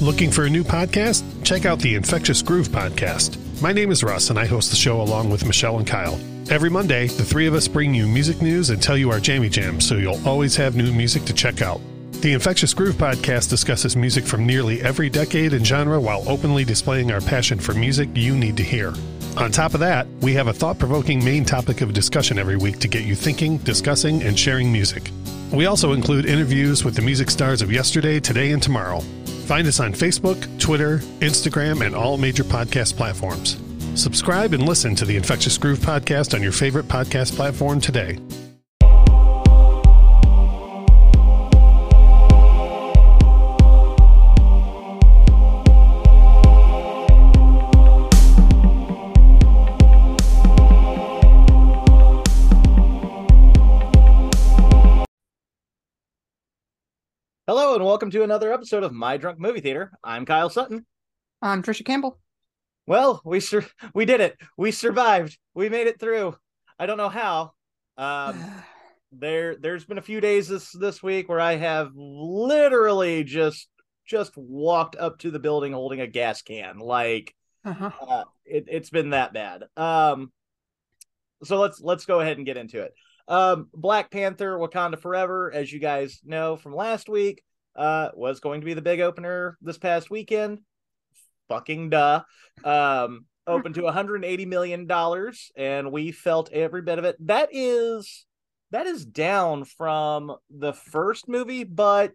Looking for a new podcast? Check out the Infectious Groove podcast. My name is Russ, and I host the show along with Michelle and Kyle. Every Monday, the three of us bring you music news and tell you our jammy jams so you'll always have new music to check out. The Infectious Groove podcast discusses music from nearly every decade and genre while openly displaying our passion for music you need to hear. On top of that, we have a thought provoking main topic of discussion every week to get you thinking, discussing, and sharing music. We also include interviews with the music stars of yesterday, today, and tomorrow. Find us on Facebook, Twitter, Instagram, and all major podcast platforms. Subscribe and listen to the Infectious Groove podcast on your favorite podcast platform today. Hello and welcome to another episode of My Drunk Movie Theater. I'm Kyle Sutton. I'm Trisha Campbell. Well, we sur- we did it. We survived. We made it through. I don't know how. Um, there there's been a few days this this week where I have literally just just walked up to the building holding a gas can. Like Uh-huh. uh, it, it's been that bad. Um, so let's let's go ahead and get into it. Um, Black Panther: Wakanda Forever, as you guys know from last week, uh, was going to be the big opener this past weekend. Fucking duh. Um, open to 180 million dollars, and we felt every bit of it. That is that is down from the first movie, but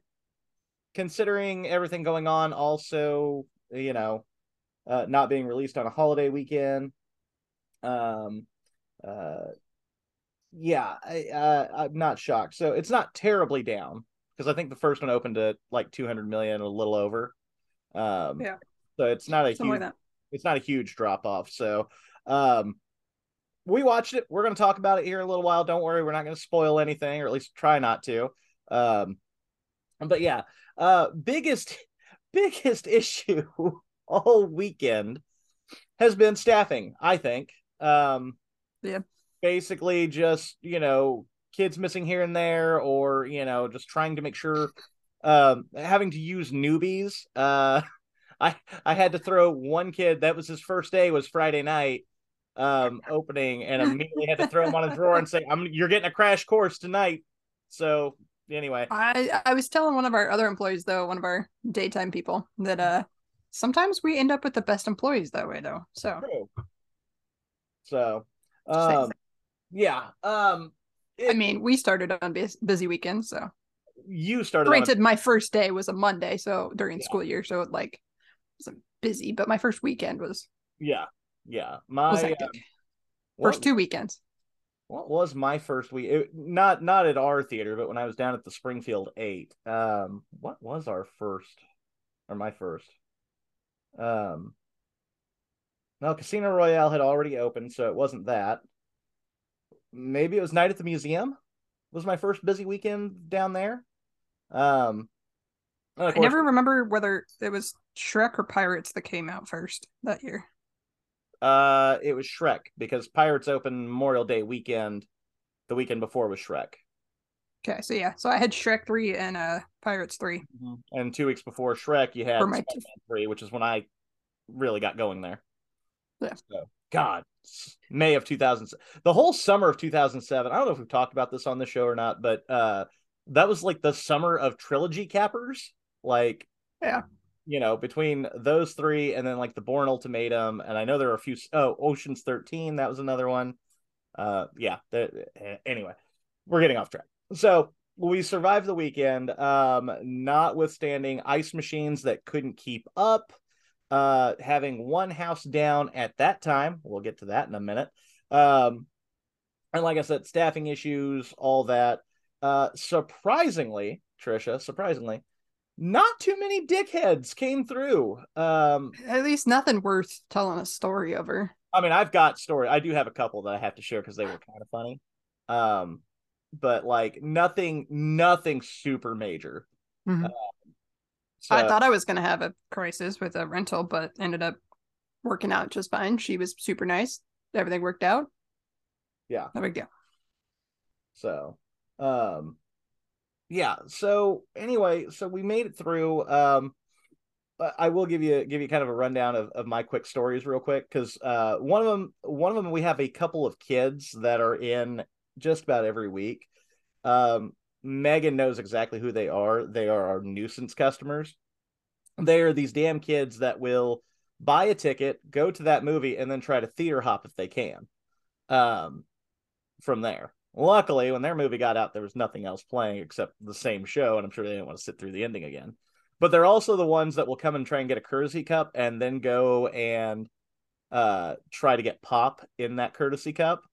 considering everything going on, also you know, uh, not being released on a holiday weekend. Um, uh, yeah, I, uh, I'm not shocked. So it's not terribly down because I think the first one opened at like 200 million, a little over. Um, Yeah. So it's not a Something huge, like it's not a huge drop off. So, um, we watched it. We're going to talk about it here in a little while. Don't worry, we're not going to spoil anything, or at least try not to. Um, but yeah, uh, biggest biggest issue all weekend has been staffing. I think. Um, Yeah. Basically, just you know, kids missing here and there, or you know, just trying to make sure, um, having to use newbies. Uh, I I had to throw one kid. That was his first day. Was Friday night um opening and immediately had to throw him on a drawer and say i'm you're getting a crash course tonight so anyway I I was telling one of our other employees though, one of our daytime people, that uh sometimes we end up with the best employees that way though. So true. so um yeah um I mean, we started on bus- busy weekends, so you started a- granted, my first day was a Monday, so during Yeah. school year, so it like wasn't busy, but my first weekend was yeah yeah my was uh, what, First two weekends. what was my first week it, not not at our theater but when i was down at the springfield 8 um what was our first or my first um no casino royale had already opened so it wasn't that maybe it was night at the museum was my first busy weekend down there um I course- never remember whether it was Shrek or Pirates that came out first that year. Uh, it was Shrek because Pirates opened Memorial Day weekend. The weekend before was Shrek, Okay, so yeah, so I had Shrek three and uh Pirates 3 and two weeks before Shrek, you had my three, which is when I really got going there. Yeah. So, God, May of two thousand, the whole summer of two thousand seven. I don't know if we've talked about this on the show or not, but uh, that was like the summer of trilogy cappers. Like, Yeah. you know, between those three and then like the Bourne Ultimatum, and I know there are a few. Oh, Ocean's Thirteen, that was another one. Uh, yeah. the- anyway, we're getting off track. So we survived the weekend, um, notwithstanding ice machines that couldn't keep up. Uh, having one house down at that time. We'll get to that in a minute. Um, and like I said, staffing issues, all that. Uh, surprisingly, Trisha, surprisingly, not too many dickheads came through. Um, At least nothing worth telling a story over. I mean, I've got story. I do have a couple that I have to share because they were kind of funny. Um, but like nothing, nothing super major. Mhm. So, I thought I was gonna have a crisis with a rental, but ended up working out just fine. She was super nice. Everything worked out. Yeah. No big deal. So, um, yeah. So anyway, so we made it through. Um, I will give you give you kind of a rundown of, of my quick stories real quick because uh, one of them one of them we have a couple of kids that are in just about every week. Um, Megan knows exactly who they are. They are our nuisance customers. They are these damn kids that will buy a ticket, go to that movie, and then try to theater hop if they can. Um, from there. Luckily, when their movie got out, there was nothing else playing except the same show, and I'm sure they didn't want to sit through the ending again. But they're also the ones that will come and try and get a courtesy cup and then go and uh try to get pop in that courtesy cup.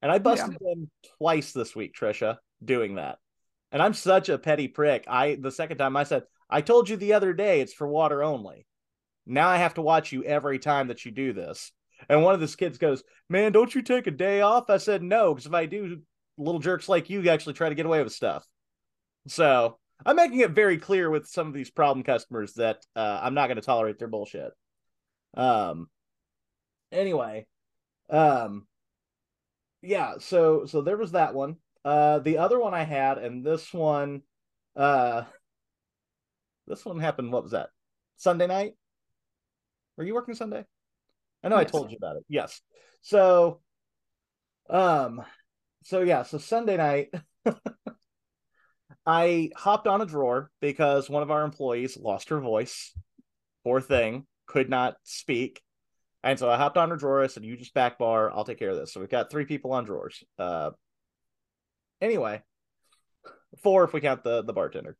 And I busted yeah. them twice this week, Trisha, doing that. And I'm such a petty prick. I the second time I said, I told you the other day it's for water only. Now I have to watch you every time that you do this. And one of the kids goes, Man, don't you take a day off? I said, No, because if I do, little jerks like you actually try to get away with stuff. So I'm making it very clear with some of these problem customers that uh, I'm not going to tolerate their bullshit. Um. Anyway, um. Yeah. So so there was that one. Uh, the other one I had, and this one, uh, this one happened. What was that? Sunday night. Were you working Sunday? I know yes. I told you about it. Yes. So, um, so yeah, so Sunday night, I hopped on a drawer because one of our employees lost her voice. Poor thing, could not speak. And so I hopped on her drawer. I said, "You just back bar. I'll take care of this." So we've got three people on drawers. Uh, anyway, four if we count the the bartender.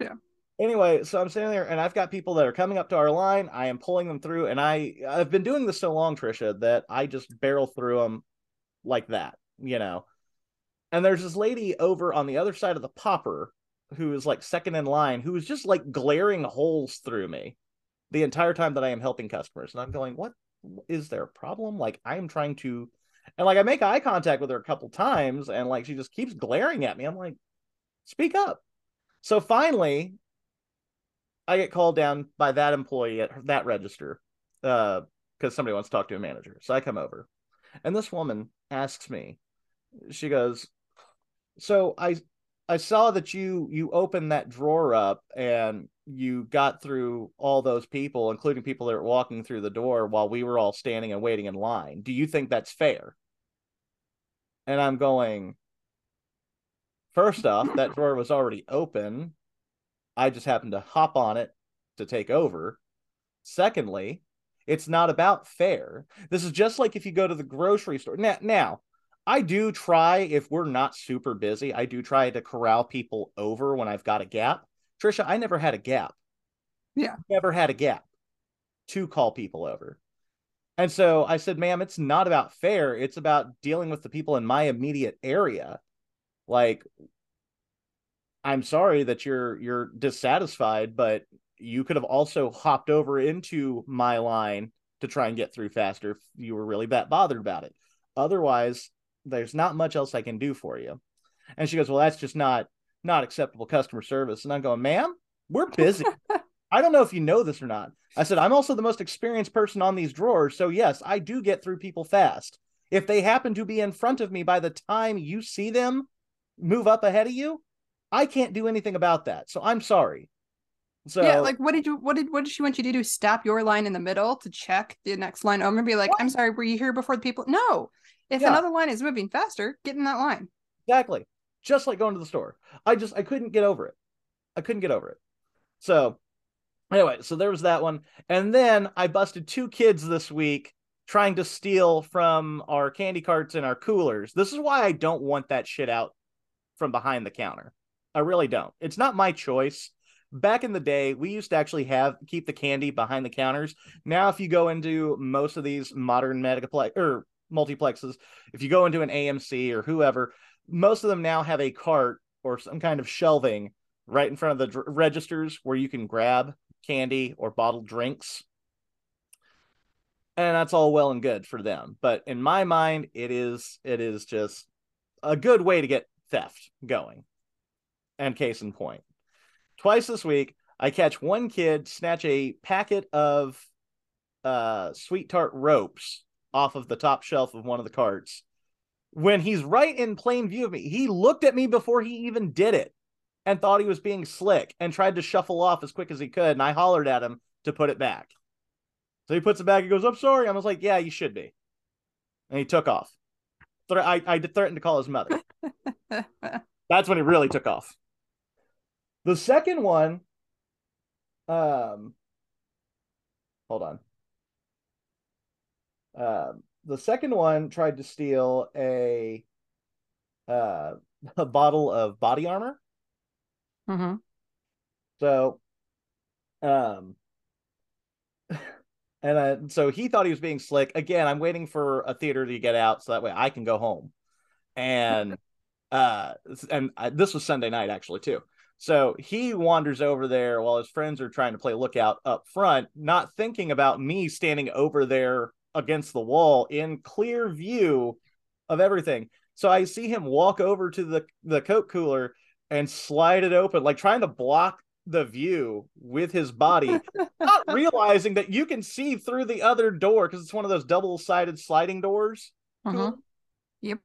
Yeah anyway, so I'm standing there and I've got people that are coming up to our line. I am pulling them through, and I I've been doing this so long, Trisha, that I just barrel through them like that, you know. And there's this lady over on the other side of the popper who is like second in line, who is just like glaring holes through me the entire time that I am helping customers. And I'm going, what is there a problem? Like I am trying to and like I make eye contact with her a couple times and like she just keeps glaring at me. I'm like, speak up. So finally, I get called down by that employee at that register uh, because uh, somebody wants to talk to a manager. So I come over, and this woman asks me, she goes, "So I I saw that you you opened that drawer up and you got through all those people, including people that were walking through the door while we were all standing and waiting in line. Do you think that's fair?" And I'm going, first off, that drawer was already open. I just happened to hop on it to take over. Secondly, it's not about fair. This is just like if you go to the grocery store. Now, now, I do try, if we're not super busy, I do try to corral people over when I've got a gap. Trisha, I never had a gap. Yeah. Never had a gap to call people over. And so I said, ma'am, it's not about fair. It's about dealing with the people in my immediate area. Like, I'm sorry that you're you're dissatisfied, but you could have also hopped over into my line to try and get through faster if you were really that bothered about it. Otherwise, there's not much else I can do for you. And she goes, Well, that's just not not acceptable customer service. And I'm going, ma'am, we're busy. I don't know if you know this or not. I said, I'm also the most experienced person on these drawers. So, yes, I do get through people fast. If they happen to be in front of me by the time you see them move up ahead of you, I can't do anything about that. So I'm sorry. So yeah, like what did you what did what did she want you to do? Stop your line in the middle to check the next line over and be like, what? I'm sorry, were you here before the people? No. If yeah. another line is moving faster, get in that line. Exactly. Just like going to the store. I just I couldn't get over it. I couldn't get over it. So anyway, so there was that one. And then I busted two kids this week trying to steal from our candy carts and our coolers. This is why I don't want that shit out from behind the counter. I really don't. It's not my choice. Back in the day, we used to actually have keep the candy behind the counters. Now, if you go into most of these modern megaplex or multiplexes, if you go into an AMC or whoever, most of them now have a cart or some kind of shelving right in front of the dr- registers where you can grab candy or bottled drinks. And that's all well and good for them. But in my mind, it is it is just a good way to get theft going and case in point. Twice this week, I catch one kid snatch a packet of uh, sweet tart ropes off of the top shelf of one of the carts. When he's right in plain view of me, he looked at me before he even did it and thought he was being slick and tried to shuffle off as quick as he could. And I hollered at him to put it back. So he puts it back. He goes, "I'm sorry." I was like, "Yeah, you should be." And he took off. I I threatened to call his mother. That's when he really took off. The second one, um, hold on. Um, the second one tried to steal a uh a bottle of body armor. Mm-hmm. So, um, and uh, so he thought he was being slick. Again, I'm waiting for a theater to get out so that way I can go home. And uh, and I, this was Sunday night actually too. So he wanders over there while his friends are trying to play lookout up front, not thinking about me standing over there against the wall in clear view of everything. So I see him walk over to the the Coke cooler and slide it open, like trying to block the view with his body, not realizing that you can see through the other door because it's one of those double sided sliding doors. Uh-huh. Yep.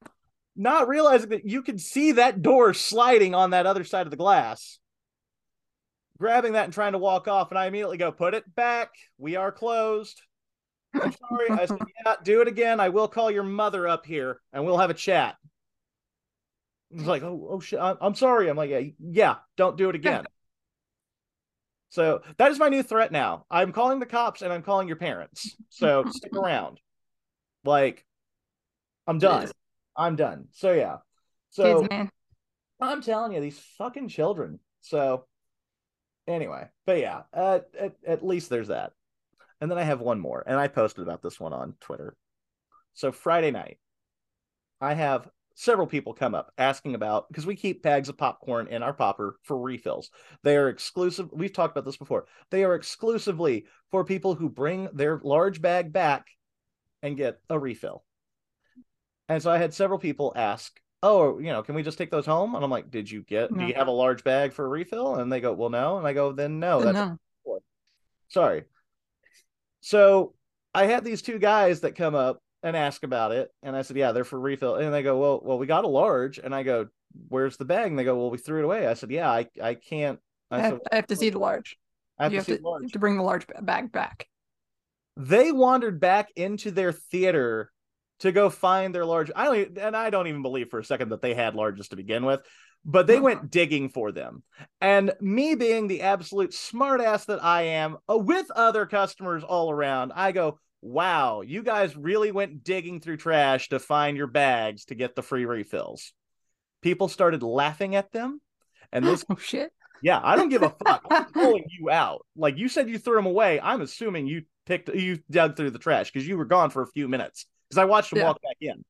Not realizing that you can see that door sliding on that other side of the glass. Grabbing that and trying to walk off, and I immediately go, Put it back. We are closed. I'm sorry. I said, Yeah, do it again. I will call your mother up here and we'll have a chat. He's like, Oh, oh shit. I'm sorry. I'm like, Yeah, yeah, don't do it again. So that is my new threat now. I'm calling the cops and I'm calling your parents. So stick around. Like, I'm done. I'm done. So yeah. So Kids, man. I'm telling you, these fucking children. So anyway, but yeah, uh, at, at least there's that. And then I have one more, and I posted about this one on Twitter. So Friday night, I have several people come up asking about because we keep bags of popcorn in our popper for refills. They are exclusive. We've talked about this before. They are exclusively for people who bring their large bag back and get a refill. And so I had several people ask, "Oh, you know, can we just take those home?" And I'm like, "Did you get? No. Do you have a large bag for a refill?" And they go, "Well, no." And I go, "Then no." That's no. Sorry. So I had these two guys that come up and ask about it. And I said, yeah, they're for refill. And they go, well, well, we got a large. And I go, where's the bag? And they go, well, we threw it away. I said, yeah, I, I can't. I, I, have, I have, to see the large. I have you to have to, large. to bring the large bag back. They wandered back into their theater to go find their large. I don't, and I don't even believe for a second that they had larges to begin with, but they went digging for them. And me being the absolute smartass that I am, uh, with other customers all around, I go, wow, you guys really went digging through trash to find your bags to get the free refills. People started laughing at them. And this oh shit. Yeah, I don't give a fuck. I'm calling you out. Like you said you threw them away. I'm assuming you picked you dug through the trash because you were gone for a few minutes. Because I watched him yeah. walk back in.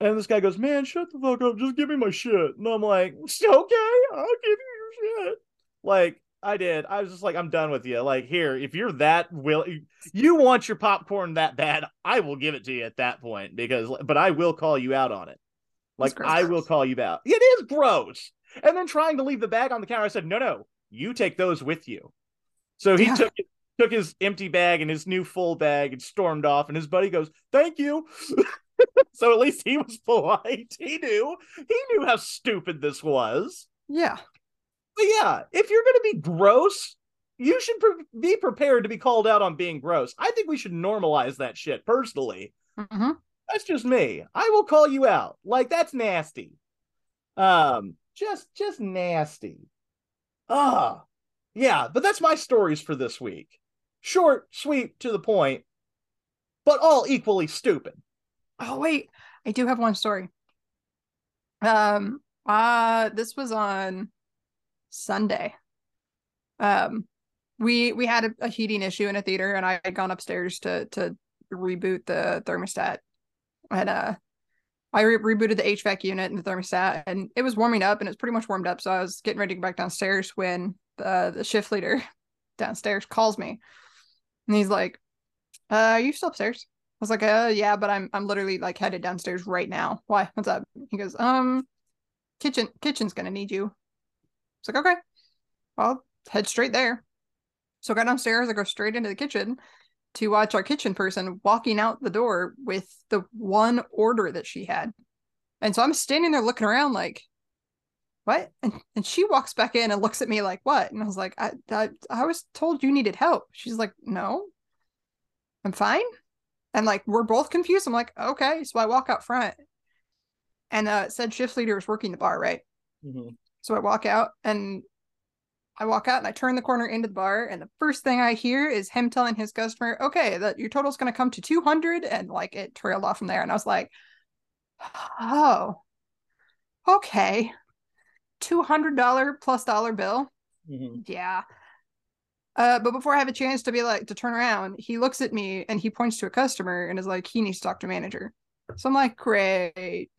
And this guy goes, Man, shut the fuck up. Just give me my shit. And I'm like, Okay, I'll give you your shit. Like, I did. I was just like, I'm done with you. Like, here, if you're that will, you want your popcorn that bad, I will give it to you at that point because, but I will call you out on it. Like, I will call you out. It is gross. And then trying to leave the bag on the counter, I said, no, no, you take those with you. So he yeah. took took his empty bag and his new full bag and stormed off. And his buddy goes, "Thank you." so at least he was polite. He knew. He knew how stupid this was. Yeah. But yeah, if you're going to be gross, you should pre- be prepared to be called out on being gross. I think we should normalize that shit personally. Mm-hmm. That's just me. I will call you out. Like that's nasty. Um, just just nasty. Ah, yeah. But that's my stories for this week. Short, sweet, to the point, but all equally stupid. Oh wait, I do have one story. Um, uh, this was on Sunday. Um, we we had a, a, heating issue in a theater, and I had gone upstairs to to reboot the thermostat, and uh, I re- rebooted the HVAC unit and the thermostat, and it was warming up, and it's pretty much warmed up. So I was getting ready to go back downstairs when the the shift leader downstairs calls me, and he's like, uh, "Are you still upstairs?" I was like, "Uh, yeah, but I'm I'm literally like headed downstairs right now. Why? What's up?" He goes, "Um, kitchen kitchen's gonna need you." It's like, okay, I'll head straight there. So I got downstairs, I go straight into the kitchen to watch our kitchen person walking out the door with the one order that she had. And so I'm standing there looking around like, what? And, and she walks back in and looks at me like, what? And I was like, I, I, I was told you needed help. She's like, no, I'm fine. And like, we're both confused. I'm like, okay. So I walk out front and uh, said shift leader is working the bar, right? Mhm. So I walk out and I walk out and I turn the corner into the bar. And the first thing I hear is him telling his customer, okay, that your total's going to come to 200. And like it trailed off from there. And I was like, oh, okay. $200 plus dollar bill. Mhm. Yeah. Uh, but before I have a chance to be like to turn around, he looks at me and he points to a customer and is like, he needs to talk to manager. So I'm like, great.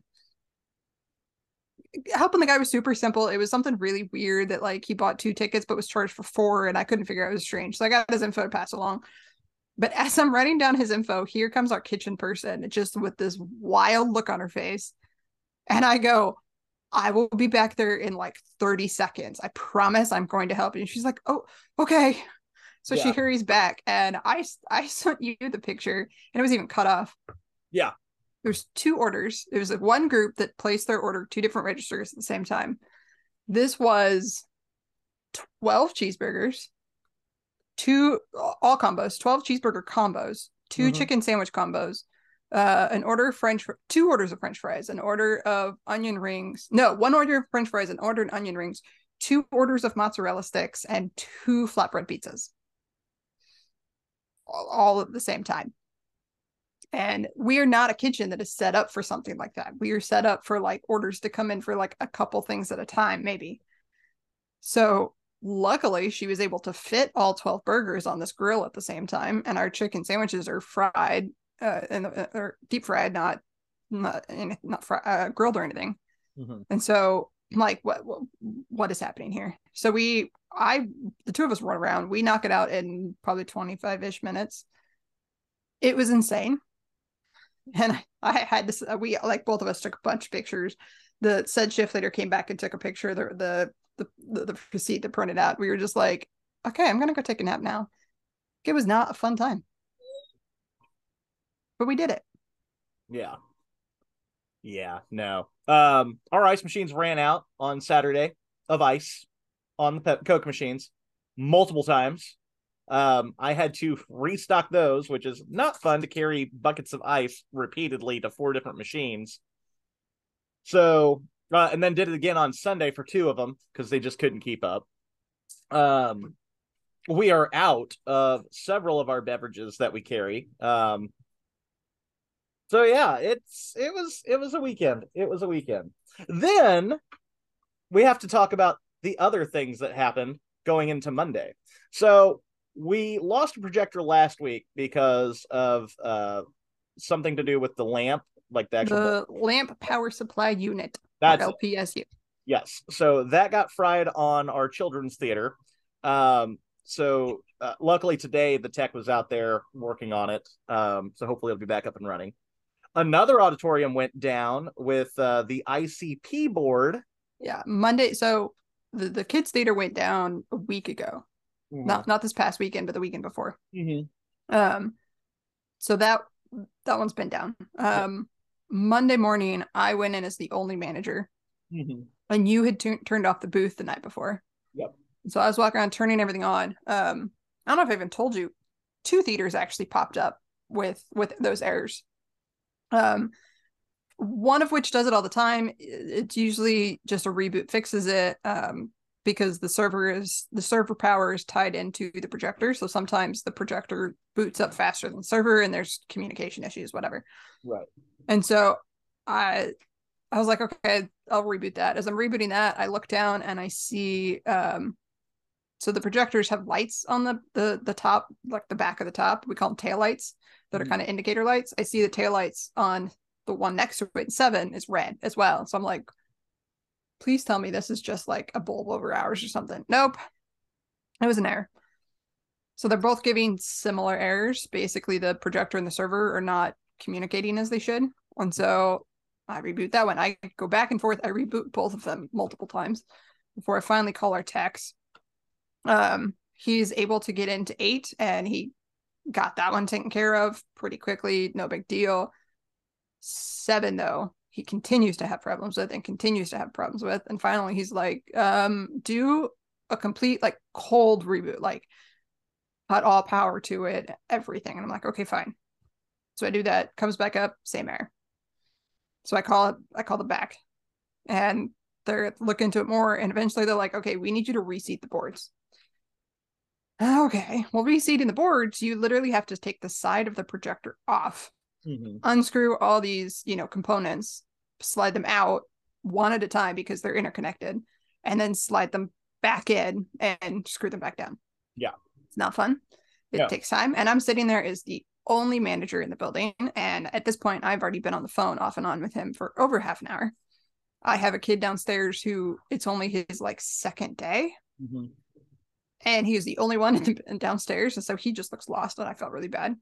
Helping the guy was super simple. It was something really weird that like he bought two tickets but was charged for four, and I couldn't figure out it was strange. So I got his info to pass along. But as I'm writing down his info, here comes our kitchen person, just with this wild look on her face. And I go, I will be back there in like 30 seconds. I promise I'm going to help you. And she's like, oh, okay. So she hurries back. And I I sent you the picture and it was even cut off. Yeah. There's two orders. There was like one group that placed their order two different registers at the same time. This was 12 cheeseburgers, two all combos, 12 cheeseburger combos, 2 Mhm. chicken sandwich combos, uh, an order of French, two orders of French fries, an order of onion rings. No, one order of French fries, an order of onion rings, two orders of mozzarella sticks, and two flatbread pizzas. All, all at the same time. And we are not a kitchen that is set up for something like that. We are set up for like orders to come in for like a couple things at a time, maybe. So luckily, she was able to fit all 12 burgers on this grill at the same time. And our chicken sandwiches are fried uh, and uh, or deep fried, not not not fry, uh, grilled or anything. Mhm. And so, like, what, what what is happening here? So we, I, the two of us run around. We knock it out in probably 25 ish minutes. It was insane. And I, I had this, we like both of us took a bunch of pictures. The said shift leader came back and took a picture the, the, the, the, the receipt that printed out. We were just like, okay, I'm going to go take a nap now. It was not a fun time, but we did it. Yeah. Yeah, no. Um, our ice machines ran out on Saturday of ice on the pe- Coke machines multiple times. Um, I had to restock those, which is not fun to carry buckets of ice repeatedly to four different machines. So, uh, and then did it again on Sunday for two of them because they just couldn't keep up. Um, we are out of several of our beverages that we carry. Um, so yeah, it's it was it was a weekend. It was a weekend. Then we have to talk about the other things that happened going into Monday. So we lost a projector last week because of uh something to do with the lamp, like the actual The lamp power supply unit, that's it. LPSU. Yes. So that got fried on our children's theater. Um, so uh, luckily today the tech was out there working on it. Um, so hopefully it'll be back up and running. Another auditorium went down with uh, the ICP board. Yeah, Monday. So the, the kids theater went down a week ago. Not not this past weekend, but the weekend before. Mhm. Um, so that that one's been down. Um, Monday morning, I went in as the only manager, Mhm. and you had tu- turned off the booth the night before. Yep. So I was walking around turning everything on. Um, I don't know if I even told you, two theaters actually popped up with with those errors. Um, one of which does it all the time. It's usually just a reboot fixes it. Um, because the server is the server power is tied into the projector. So sometimes the projector boots up faster than the server and there's communication issues, whatever. Right. And so I I was like, okay, I'll reboot that. As I'm rebooting that, I look down and I see um so the projectors have lights on the the the top, like the back of the top. We call them tail lights that are Mhm. kind of indicator lights. I see the tail lights on the one next to it, seven is red as well. So I'm like, please tell me this is just like a bulb over hours or something. Nope. It was an error. So they're both giving similar errors. Basically, the projector and the server are not communicating as they should. And so I reboot that one. I go back and forth. I reboot both of them multiple times before I finally call our techs. Um, he's able to get into eight and he got that one taken care of pretty quickly. No big deal. Seven, though, he continues to have problems with and continues to have problems with. And finally he's like, um, do a complete like cold reboot, like cut all power to it, everything. And I'm like, okay, fine. So I do that, comes back up, same error. So I call it, I call them back and they're look into it more. And eventually they're like, okay, we need you to reseat the boards. Okay. Well, reseating the boards, you literally have to take the side of the projector off, Mhm. unscrew all these, you know, components, slide them out one at a time because they're interconnected, and then slide them back in and screw them back down. Yeah. It's not fun. It No. takes time. And I'm sitting there as the only manager in the building. And at this point, I've already been on the phone off and on with him for over half an hour. I have a kid downstairs who it's only his like second day Mhm. And he was the only one in the, downstairs and so he just looks lost and i felt really bad.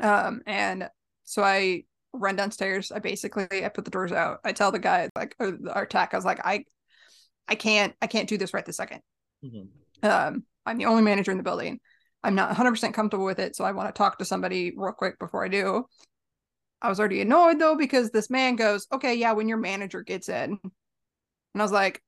Um and so i run downstairs. I basically i put the doors out. I tell the guy like our tech i was like i i can't i can't do this right this second. Mhm. um i'm the only manager in the building. I'm not 100% comfortable with it so i want to talk to somebody real quick before i do. I was already annoyed though because this man goes okay yeah when your manager gets in. And i was like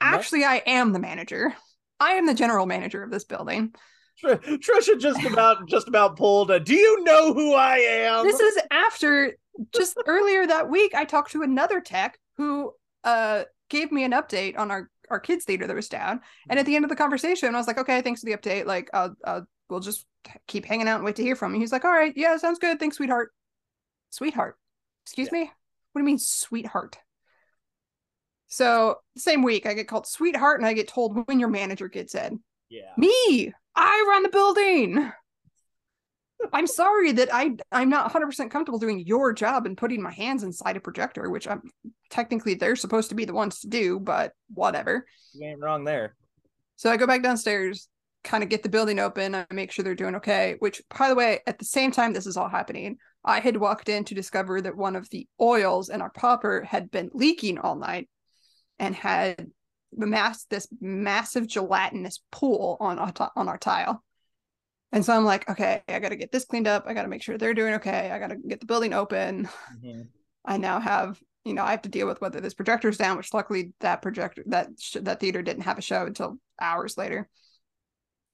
actually i am the manager i am the general manager of this building. Tr- Trisha just about just about pulled a. Do you know who I am? this is after just earlier that week i talked to another tech who uh gave me an update on our our kids theater that was down. And at the end of the conversation i was like okay thanks for the update. Like uh, uh we'll just keep hanging out and wait to hear from you. He's like all right. Yeah sounds good. Thanks sweetheart. Sweetheart. Excuse me? What do you mean sweetheart so same week i get called sweetheart and i get told when your manager gets in yeah. me i run the building i'm sorry that i i'm not 100% comfortable doing your job and putting my hands inside a projector which i'm technically they're supposed to be the ones to do but whatever You ain't wrong there. so i go back downstairs kind of get the building open i make sure they're doing okay which by the way at the same time this is all happening i had walked in to discover that one of the oils in our popper had been leaking all night and had mass this massive gelatinous pool on our ti- on our tile and so i'm like okay i gotta get this cleaned up i gotta make sure they're doing okay i gotta get the building open Mhm. I now have, you know, I have to deal with whether this projector's down, which luckily that projector that sh- that theater didn't have a show until hours later.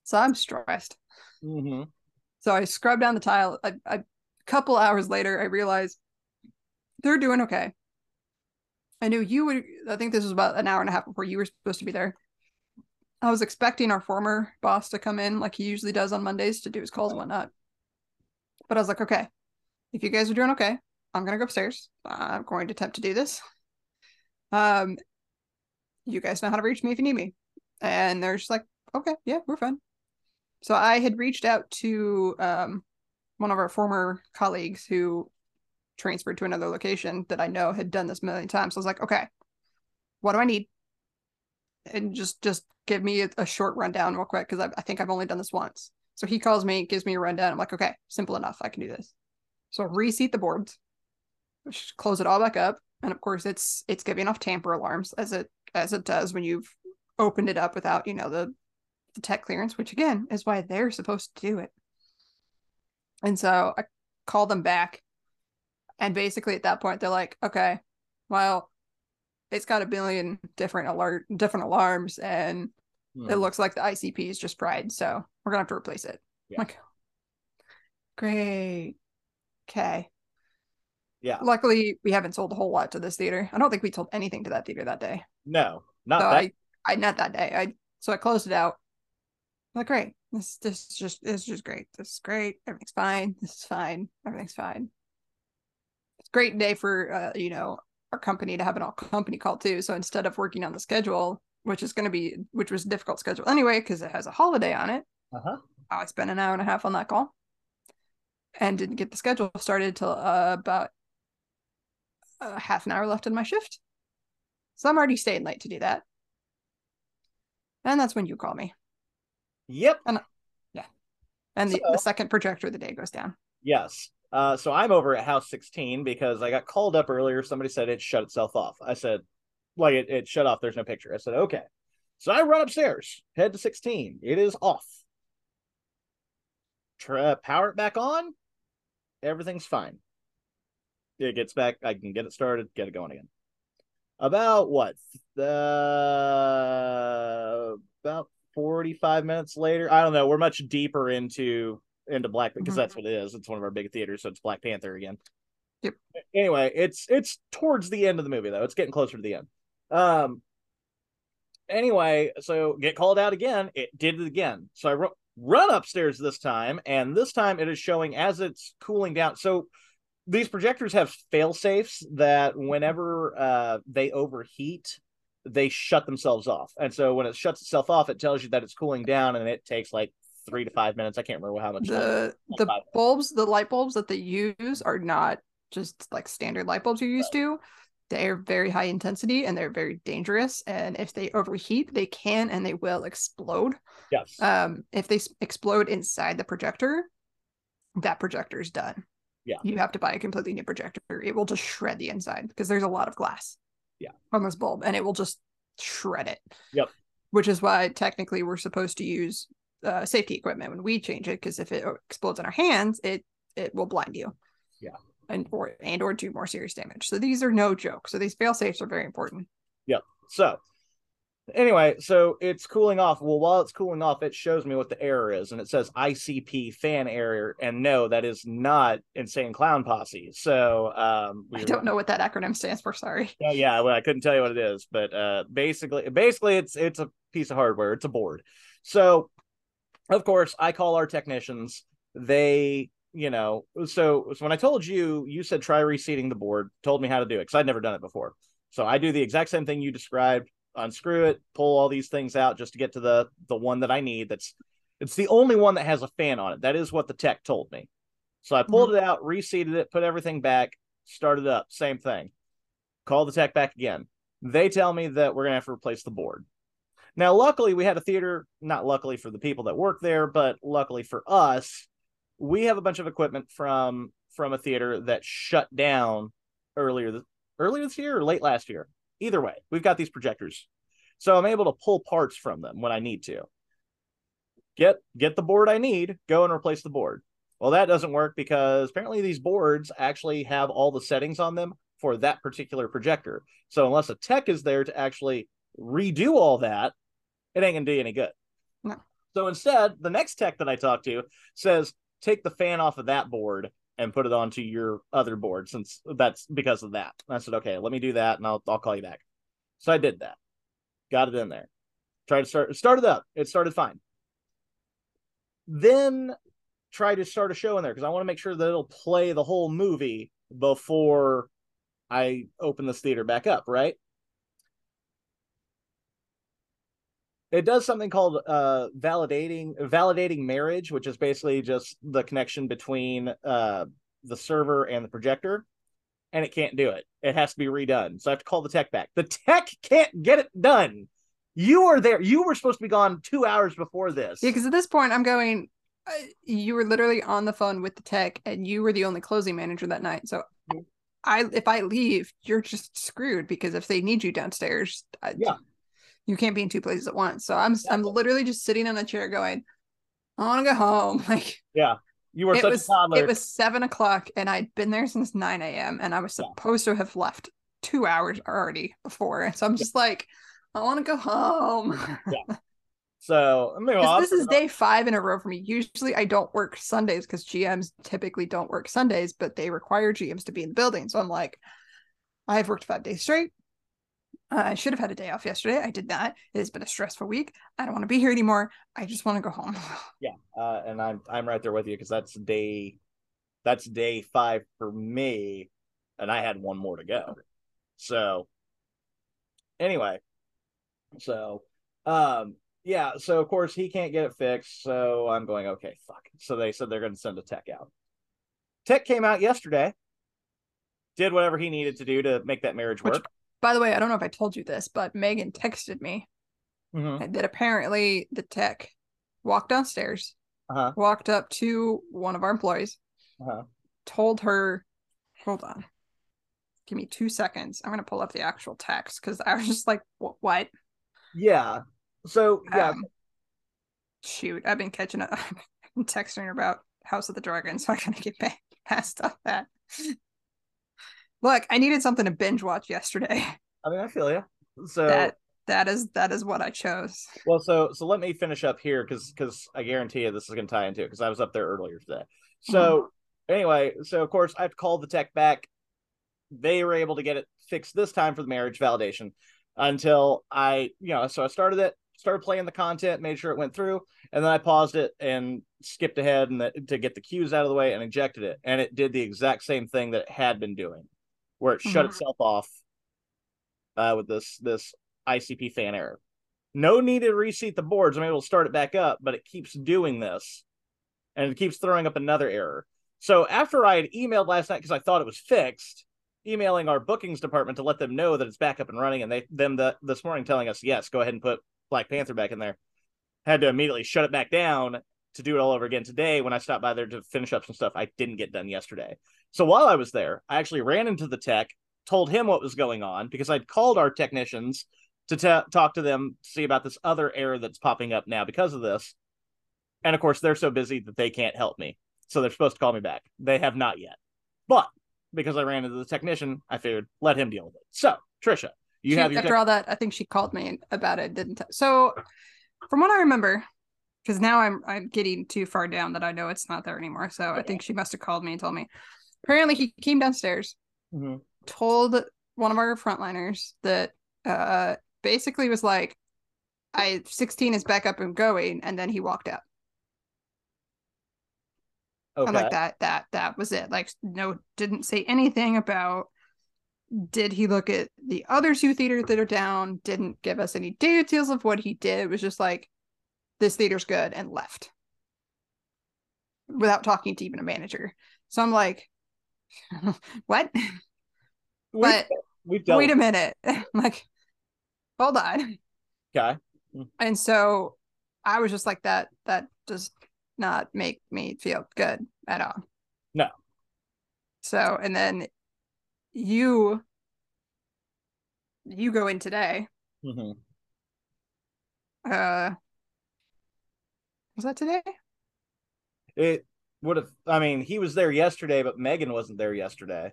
So I'm stressed. Mhm. So I scrub down the tile. A, a couple hours later, I realized they're doing okay. I knew you would. I think this was about an hour and a half before you were supposed to be there. I was expecting our former boss to come in like he usually does on Mondays to do his calls and whatnot. But I was like, okay, if you guys are doing okay, I'm gonna go upstairs. I'm going to attempt to do this. Um, you guys know how to reach me if you need me. And they're just like, okay, yeah, we're fine. So I had reached out to um one of our former colleagues who transferred to another location that I know had done this million times. So I was like, okay, what do I need? And just just give me a, a short rundown real quick because I, I think I've only done this once. So he calls me, gives me a rundown. I'm like, okay, simple enough. I can do this. So I reseat the boards, close it all back up, and of course it's it's giving off tamper alarms as it as it does when you've opened it up without you know the the tech clearance, which again is why they're supposed to do it. And so I call them back, and basically at that point they're like, okay, well, it's got a billion different alert different alarms, and it Mhm. looks like the ICP is just fried, so we're gonna have to replace it. Yeah. Like, great. Okay. Yeah. Luckily, we haven't sold a whole lot to this theater. I don't think we sold anything to that theater that day. No, not so that. I, I not that day. I so I closed it out. I'm like, great. This this is just this is just great. This is great. Everything's fine. This is fine. Everything's fine. Great day for uh, you know, our company to have an all company call too. So instead of working on the schedule, which is gonna be which was a difficult schedule anyway, because it has a holiday on it, Uh-huh. I spent an hour and a half on that call and didn't get the schedule started till uh, about a half an hour left in my shift. So I'm already staying late to do that. And that's when you call me. Yep. And the, So- the second projector of the day goes down. Yes. Uh, so I'm over at house 16 because I got called up earlier. Somebody said it shut itself off. I said, like it, it shut off. There's no picture. I said, okay. So I run upstairs, head to 16. It is off. Try, power it back on. Everything's fine. it gets back. I can get it started, get it going again. About what? The about 45 minutes later. I don't know. We're much deeper into into Black because Mhm. that's what it is. It's one of our big theaters, so it's Black Panther again. Yep. Anyway, it's it's towards the end of the movie though. It's getting closer to the end. Um. Anyway, so get called out again. It did it again. So I ru- run upstairs this time, and this time it is showing as it's cooling down. So these projectors have fail safes that whenever uh, they overheat, they shut themselves off. And so when it shuts itself off, it tells you that it's cooling down, and it takes like three to five minutes. I can't remember how much. the the bulbs the light bulbs that they use are not just like standard light bulbs you're used to they're very high intensity and they're very dangerous and if they overheat they can and they will explode Yes. um if they explode inside the projector that projector is done Yeah. you have to buy a completely new projector it will just shred the inside because there's a lot of glass Yeah. on this bulb and it will just shred it Yep. which is why technically we're supposed to use uh, safety equipment when we change it because if it explodes in our hands it it will blind you Yeah. and or and or do more serious damage so these are no joke so these fail safes are very important Yep. So, anyway, so it's cooling off. Well, while it's cooling off, it shows me what the error is, and it says ICP fan error. And no, that is not Insane Clown Posse. So, um, i don't know what that acronym stands for sorry Yeah, yeah, well, I couldn't tell you what it is, but uh, basically, basically, it's it's a piece of hardware. It's a board. So, of course, I call our technicians. They, you know, so so when I told you, you said try reseating the board. Told me how to do it because I'd never done it before. So I do the exact same thing you described. Unscrew it, pull all these things out just to get to the the one that I need. That's it's the only one that has a fan on it. That is what the tech told me. So I pulled mm-hmm. it out, reseated it, put everything back, started up. Same thing. Call the tech back again. They tell me that we're gonna have to replace the board. Now, luckily, we had a theater. Not luckily for the people that work there, but luckily for us, we have a bunch of equipment from from a theater that shut down earlier th- earlier this year or late last year. Either way, we've got these projectors, so I'm able to pull parts from them when I need to. Get get the board I need, go and replace the board. Well, that doesn't work because apparently these boards actually have all the settings on them for that particular projector. So unless a tech is there to actually redo all that, it ain't gonna do you any good. No. So instead, the next tech that I talked to says take the fan off of that board and put it onto your other board since that's because of that. And I said, okay, let me do that and I'll I'll call you back. So I did that. Got it in there. Tried to start started up. It started fine. Then try to start a show in there because I want to make sure that it'll play the whole movie before I open this theater back up, right? It does something called uh, validating validating marriage, which is basically just the connection between uh, the server and the projector, and it can't do it. It has to be redone. So I have to call the tech back. The tech can't get it done. You are there. You were supposed to be gone two hours before this. Yeah, because at this point I'm going. Uh, you were literally on the phone with the tech, and you were the only closing manager that night. So, I if I leave, you're just screwed because if they need you downstairs, I, Yeah. You can't be in two places at once. So I'm I'm literally just sitting on a chair going, I want to go home. Like yeah, you were it such was a toddler. it was seven o'clock, and I'd been there since nine a.m. and I was Yeah. supposed to have left two hours already before. So I'm just like, I want to go home. yeah. so I mean, well, 'Cause I'll this is day five in a row for me. Usually I don't work Sundays because GMs typically don't work Sundays, but they require GMs to be in the building. So I'm like, I've worked five days straight. Uh, I should have had a day off yesterday. I did not. It has been a stressful week. I don't want to be here anymore. I just want to go home. Yeah, uh, and I'm I'm right there with you because that's day that's day five for me, and I had one more to go. So anyway, so um yeah, so of course he can't get it fixed, so I'm going okay, fuck. So they said they're going to send a tech out. Tech came out yesterday, did whatever he needed to do to make that marriage Which- work. By the way, I don't know if I told you this, but Megan texted me Mhm. that apparently the tech walked downstairs, Uh-huh. walked up to one of our employees, Uh-huh. told her, hold on, give me two seconds. I'm gonna pull up the actual text because I was just like, what? Yeah. So yeah, Um, shoot, I've been catching up. I've been texting her about House of the Dragon, so I gotta get back past all that. Look, I needed something to binge watch yesterday. I mean, I feel you. So That that is that is what I chose. well, so so let me finish up here because because I guarantee you this is going to tie into it because I was up there earlier today. So anyway, so of course I've called the tech back. They were able to get it fixed this time for the marriage validation until I, you know, so I started it, started playing the content, made sure it went through, and then I paused it and skipped ahead and the, to get the cues out of the way and injected it, and it did the exact same thing that it had been doing, where it shut Mhm. itself off uh, with this this ICP fan error. No need to reseat the boards. I'm able to start it back up, but it keeps doing this, and it keeps throwing up another error. So after I had emailed last night because I thought it was fixed, emailing our bookings department to let them know that it's back up and running, and they them the, this morning telling us yes, go ahead and put Black Panther back in there. Had to immediately shut it back down to do it all over again today. When I stopped by there to finish up some stuff I didn't get done yesterday. So while I was there, I actually ran into the tech, told him what was going on because I'd called our technicians to ta talk to them, see about this other error that's popping up now because of this. And of course, they're so busy that they can't help me. So they're supposed to call me back. They have not yet. But because I ran into the technician, I figured let him deal with it. So, Trisha, you She- have your after tech- all that, I think she called me about it, didn't t- so from what I remember, because now I'm I'm getting too far down that I know it's not there anymore. So I think she must have called me and told me. Apparently he came downstairs, Mhm. told one of our frontliners that uh basically was like I 16 is back up and going, and then he walked out. Okay. I'm like that that that was it. Like no didn't say anything about did he look at the other two theaters that are down, didn't give us any details of what he did. It was just like this theater's good and left. Without talking to even a manager. So I'm like, what? We've, but we've wait a minute. I'm like, hold on. Okay. And so I was just like that that does not make me feel good at all. No. So and then you you go in today. Mhm. Uh was that today? It would have. I mean, he was there yesterday, but Megan wasn't there yesterday,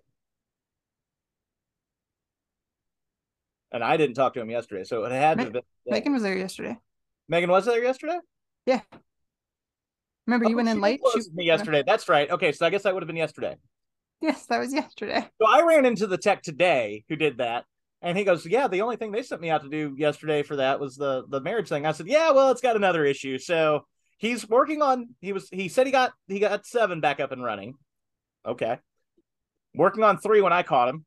and I didn't talk to him yesterday, so it had to Me- have been. Megan was there yesterday. Megan was there yesterday. Yeah. Remember you Oh, went she in late? She- was me yesterday. That's right. Okay, so I guess that would have been yesterday. Yes, that was yesterday. So I ran into the tech today who did that, and he goes, "Yeah, the only thing they sent me out to do yesterday for that was the the marriage thing." I said, "Yeah, well, it's got another issue." So he's working on. He was. He said he got he got seven back up and running. Okay, working on three when I caught him.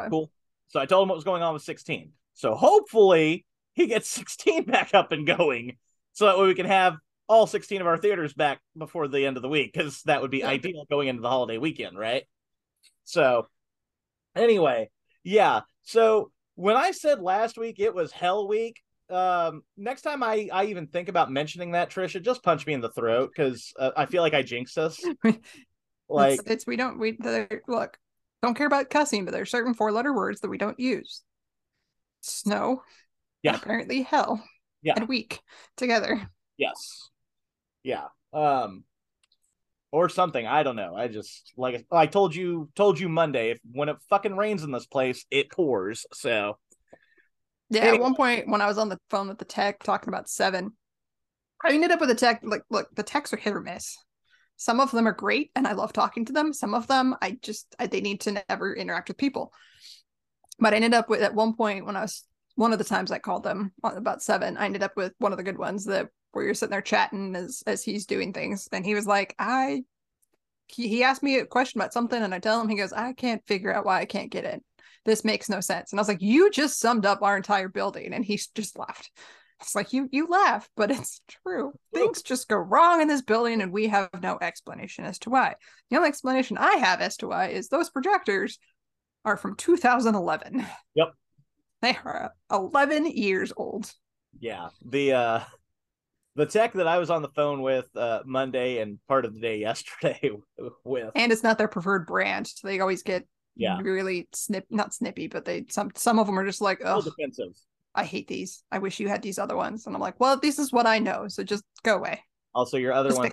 Okay. Cool. So I told him what was going on with sixteen. So hopefully he gets sixteen back up and going, so that way we can have all 16 of our theaters back before the end of the week because that would be Yeah. ideal going into the holiday weekend, right? So, anyway, yeah. So when I said last week it was hell week, um, next time I I even think about mentioning that, Trisha, just punch me in the throat because uh, I feel like I jinxed us. Like, it's, it's we don't we look don't care about cussing, but there's certain four letter words that we don't use. Snow, Yeah. apparently hell, Yeah. and week together. yes, yeah, um, or something. I don't know. I just like I told you told you Monday. If when it fucking rains in this place, it pours. So Yeah, at one point when I was on the phone with the tech talking about seven, I ended up with a tech like look, the techs are hit or miss. Some of them are great and I love talking to them. Some of them I just I, they need to never interact with people. But I ended up with at one point when I was one of the times I called them about seven, I ended up with one of the good ones that where you're sitting there chatting as as he's doing things, and he was like, I he, he asked me a question about something, and I tell him, he goes, I can't figure out why I can't get in. This makes no sense. And I was like, You just summed up our entire building, and he just laughed. It's like you you laugh, but it's true. Things just go wrong in this building, and we have no explanation as to why. The only explanation I have as to why is those projectors are from 2011. Yep. They are 11 years old. yeah, the uh the tech that I was on the phone with uh Monday and part of the day yesterday with. And it's not their preferred brand. So they always get Yeah. really snip not snippy, but they some some of them are just like, oh, defensive. I hate these. I wish you had these other ones. And I'm like, well, this is what I know. So just go away. Also, your other Just one.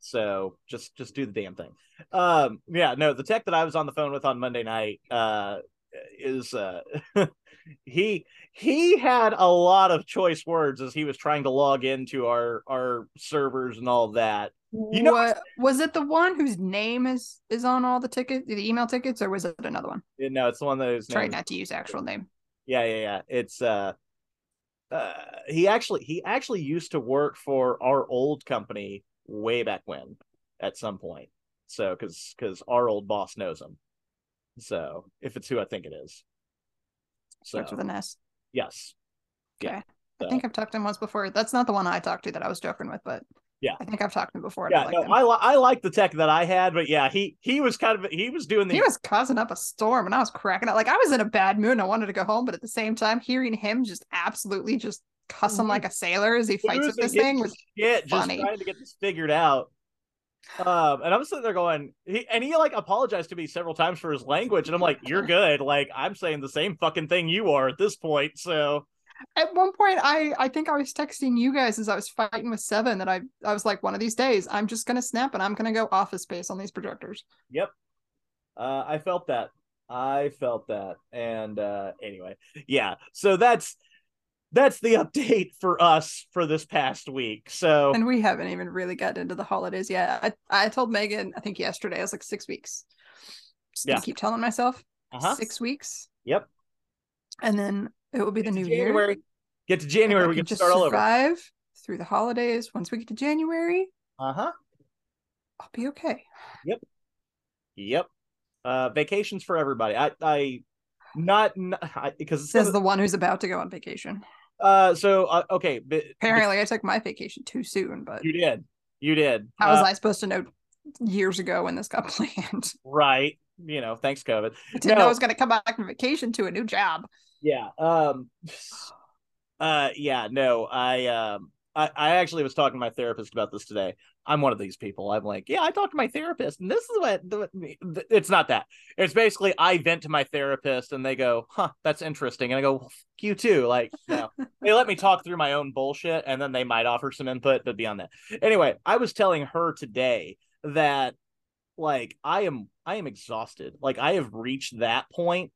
So just just do the damn thing. Um, yeah, no, the tech that I was on the phone with on Monday night uh, is uh, he he had a lot of choice words as he was trying to log into our our servers and all that. You know, what was it the one whose name is is on all the tickets, the email tickets, or was it another one? No, it's the one that is try not to use actual name. Yeah, yeah, yeah. It's uh uh, he actually he actually used to work for our old company way back when at some point so because because our old boss knows him so if it's who i think it is so starts with an s yes okay yeah. i think i've talked to him once before that's not the one i talked to that i was joking with but yeah. I think i've talked to him before yeah I, like no, I, li- I like the tech that i had but yeah he he was kind of he was doing the he was causing up a storm and i was cracking up. Like i was in a bad mood and i wanted to go home but at the same time hearing him just absolutely just cussing mm-hmm. like a sailor as he fights with this thing was shit, funny. just trying to get this figured out. Um and i'm sitting there going he and he like apologized to me several times for his language and i'm like you're good. Like i'm saying the same fucking thing you are at this point so at one point i i think i was texting you guys as i was fighting with seven that i i was like one of these days i'm just gonna snap and i'm gonna go office space on these projectors. Yep. Uh i felt that. I felt that. And uh anyway yeah. So that's that's the update for us for this past week. So and we haven't even really gotten into the holidays yet. I i told megan i think yesterday i was like six weeks. Just yeah. keep telling myself. Uh-huh. six weeks. Yep. And then it will be the new January. year. Get to January, we can start all over. through the holidays. Once we get to January, uh huh, I'll be okay. Yep, yep. Uh, vacations for everybody. I, I, not, not because says the one who's about to go on vacation. Uh, so uh, okay. But, Apparently, but, I took my vacation too soon, but you did. You did. How was uh, I supposed to know years ago when this got planned? Right. You know, thanks COVID. I didn't no. know I was going to come back from vacation to a new job yeah um uh yeah no i um I, I actually was talking to my therapist about this today. I'm one of these people. I'm like, yeah, I talked to my therapist, and this is what it's not that. It's basically I vent to my therapist, and they go, "Huh, that's interesting," and I go, well, "You too." Like, you know, they let me talk through my own bullshit, and then they might offer some input, but beyond that, anyway, I was telling her today that, like, I am I am exhausted. Like, I have reached that point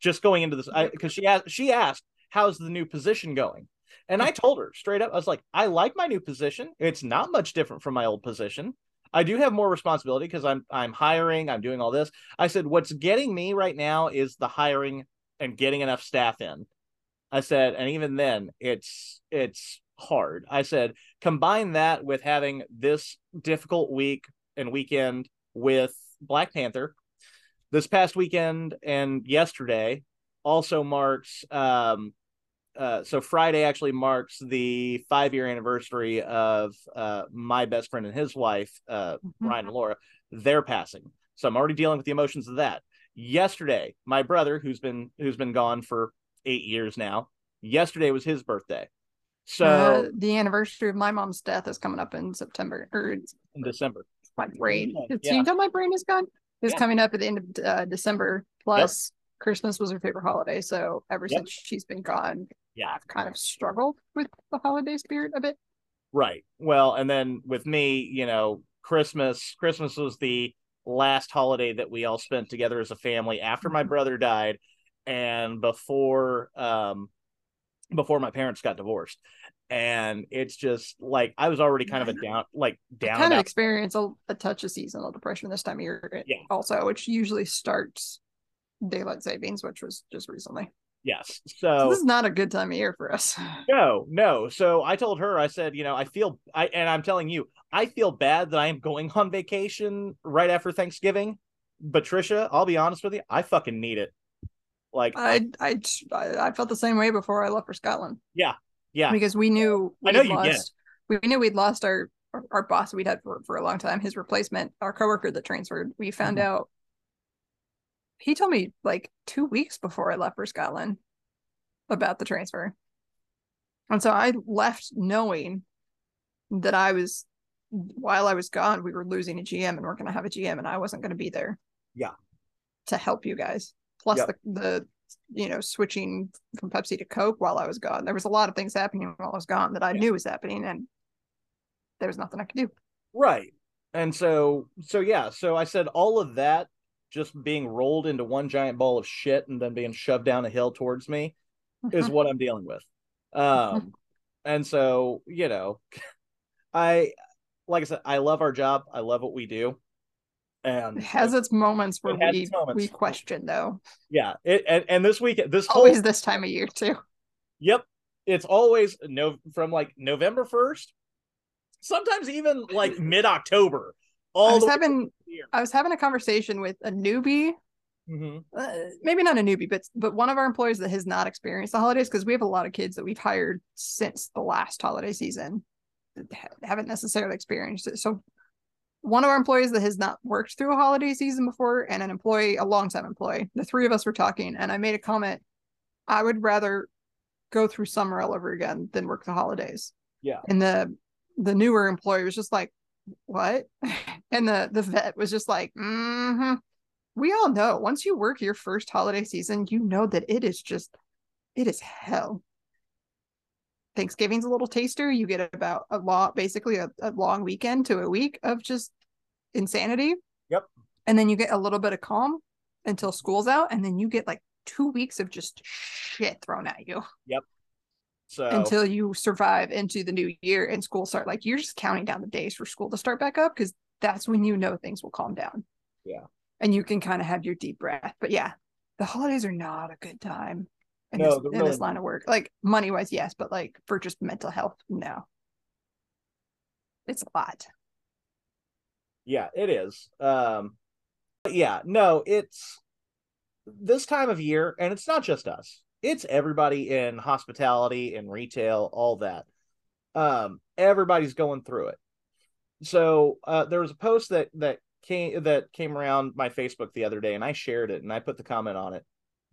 just going into this because she asked she asked how's the new position going? And i told her straight up i was like i like my new position. It's not much different from my old position. I do have more responsibility because i'm i'm hiring i'm doing all this. I said what's getting me right now is the hiring and getting enough staff in. I said and even then it's it's hard. I said combine that with having this difficult week and weekend with black panther this past weekend and yesterday also marks um uh, so Friday actually marks the five year anniversary of uh, my best friend and his wife, uh, mm-hmm. Ryan and Laura, their passing. So I'm already dealing with the emotions of that. Yesterday, my brother, who's been who's been gone for eight years now, yesterday was his birthday. So uh, the anniversary of my mom's death is coming up in September or in December. My brain. Yeah. You know my brain is gone? It's yeah. coming up at the end of uh, December. Plus, yep. Christmas was her favorite holiday. So ever yep. since she's been gone, yeah, I've kind of struggled with the holiday spirit a bit. Right. Well, and then with me, you know, Christmas, Christmas was the last holiday that we all spent together as a family after my mm-hmm. brother died and before um before my parents got divorced and it's just like I was already kind of a down, like down. I kind of experience a, a, touch of seasonal depression this time of year, eh, yeah. Also, which usually starts daylight savings, which was just recently. Yes, so, so this is not a good time of year for us. No, no. So I told her, I said, you know, I feel, I and I'm telling you, I feel bad that I am going on vacation right after Thanksgiving. But Trisha, I'll be honest with you, I fucking need it. Like I, I, I felt the same way before I left for Scotland. Yeah, yeah. Because we knew we I know you lost, We knew we'd lost our our boss we'd had for, for a long time, his replacement, our coworker that transferred. We found mm-hmm. out he told me like two weeks before I left for Scotland about the transfer. And so I left knowing that I was while I was gone, we were losing a GM and we're gonna have a GM and I wasn't gonna be there. Yeah. To help you guys. Plus yep. the the you know, switching from Pepsi to Coke while I was gone. There was a lot of things happening while I was gone that I yeah. knew was happening, and there was nothing I could do. Right. And so so yeah, so I said all of that just being rolled into one giant ball of shit and then being shoved down a hill towards me is what I'm dealing with. Um and so, you know, I like I said, I love our job. I love what we do. And It has its moments where It we moments. we question though. yeah, it and, and this week this whole Always this time of year too. Yep. It's always no from like November 1st, sometimes even like mid October. All I was having through the year. I was having a conversation with a newbie Mhm. uh, maybe not a newbie, but but one of our employees that has not experienced the holidays because we have a lot of kids that we've hired since the last holiday season haven't necessarily experienced it. So one of our employees that has not worked through a holiday season before, and an employee, a longtime employee, the three of us were talking, and I made a comment. I would rather go through summer all over again than work the holidays. Yeah. And the the newer employee was just like, "What?" And the the vet was just like, "Mm-hmm." we all know once you work your first holiday season, you know that it is just it is hell. Thanksgiving's a little taster. You get about a lot, basically a, a long weekend to a week of just insanity. Yep. And then you get a little bit of calm until school's out, and then you get like two weeks of just shit thrown at you Yep. So until you survive into the new year and school start. Like you're just counting down the days for school to start back up because that's when you know things will calm down. Yeah. And you can kind of have your deep breath. But yeah, the holidays are not a good time in, No, this, in really this line of work. Like money wise, yes, but like for just mental health, no. It's a lot. yeah, it is. Um but yeah, no, it's this time of year, and it's not just us. It's everybody in hospitality and retail, all that. Um, everybody's going through it. So uh, there was a post that that came that came around my Facebook the other day, and I shared it, and I put the comment on it: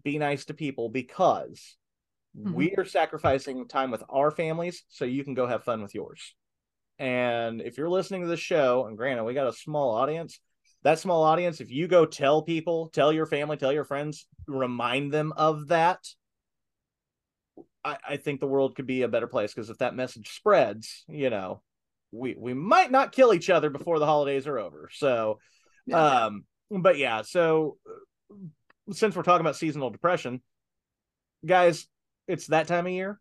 "Be nice to people because we are sacrificing time with our families, so you can go have fun with yours." And if you're listening to the show, and granted, we got a small audience, that small audience, if you go tell people, tell your family, tell your friends, remind them of that, I, I think the world could be a better place. Because if that message spreads, you know, we we might not kill each other before the holidays are over. So, um, but yeah, so since we're talking about seasonal depression, guys, it's that time of year.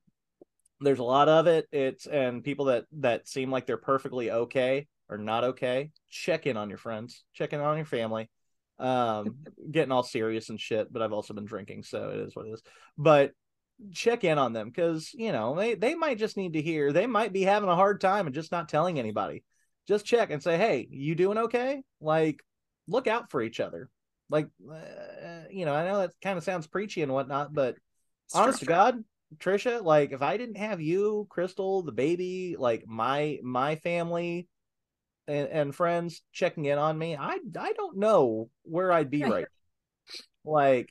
There's a lot of it. It's and people that that seem like they're perfectly okay or not okay. Check in on your friends. Check in on your family. Um, getting all serious and shit. But I've also been drinking, so it is what it is. But check in on them because you know they they might just need to hear. They might be having a hard time and just not telling anybody. Just check and say, "Hey, you doing okay?" Like, look out for each other. Like, uh, you know, I know that kind of sounds preachy and whatnot, but It's honest to. God, Trisha, like if I didn't have you, Crystal, the baby, like my my family and, and friends checking in on me, I I don't know where I'd be Right. right. Like,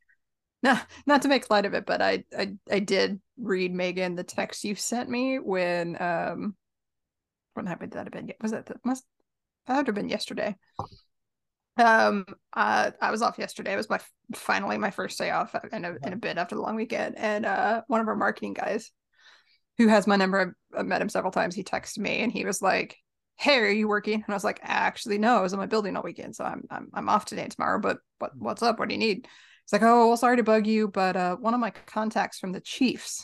No, not to make light of it, but I, I I did read Megan the text you sent me when um when happened that have been was that must that would have been yesterday. Um uh I was off yesterday. It was my finally my first day off in a in a bit after the long weekend. And uh one of our marketing guys who has my number, I've, I've met him several times, he texted me and he was like, Hey, are you working? And I was like, actually no, I was in my building all weekend. So I'm I'm I'm off today and tomorrow, but what what's up? What do you need? It's like, oh, well, sorry to bug you, but uh, one of my contacts from the Chiefs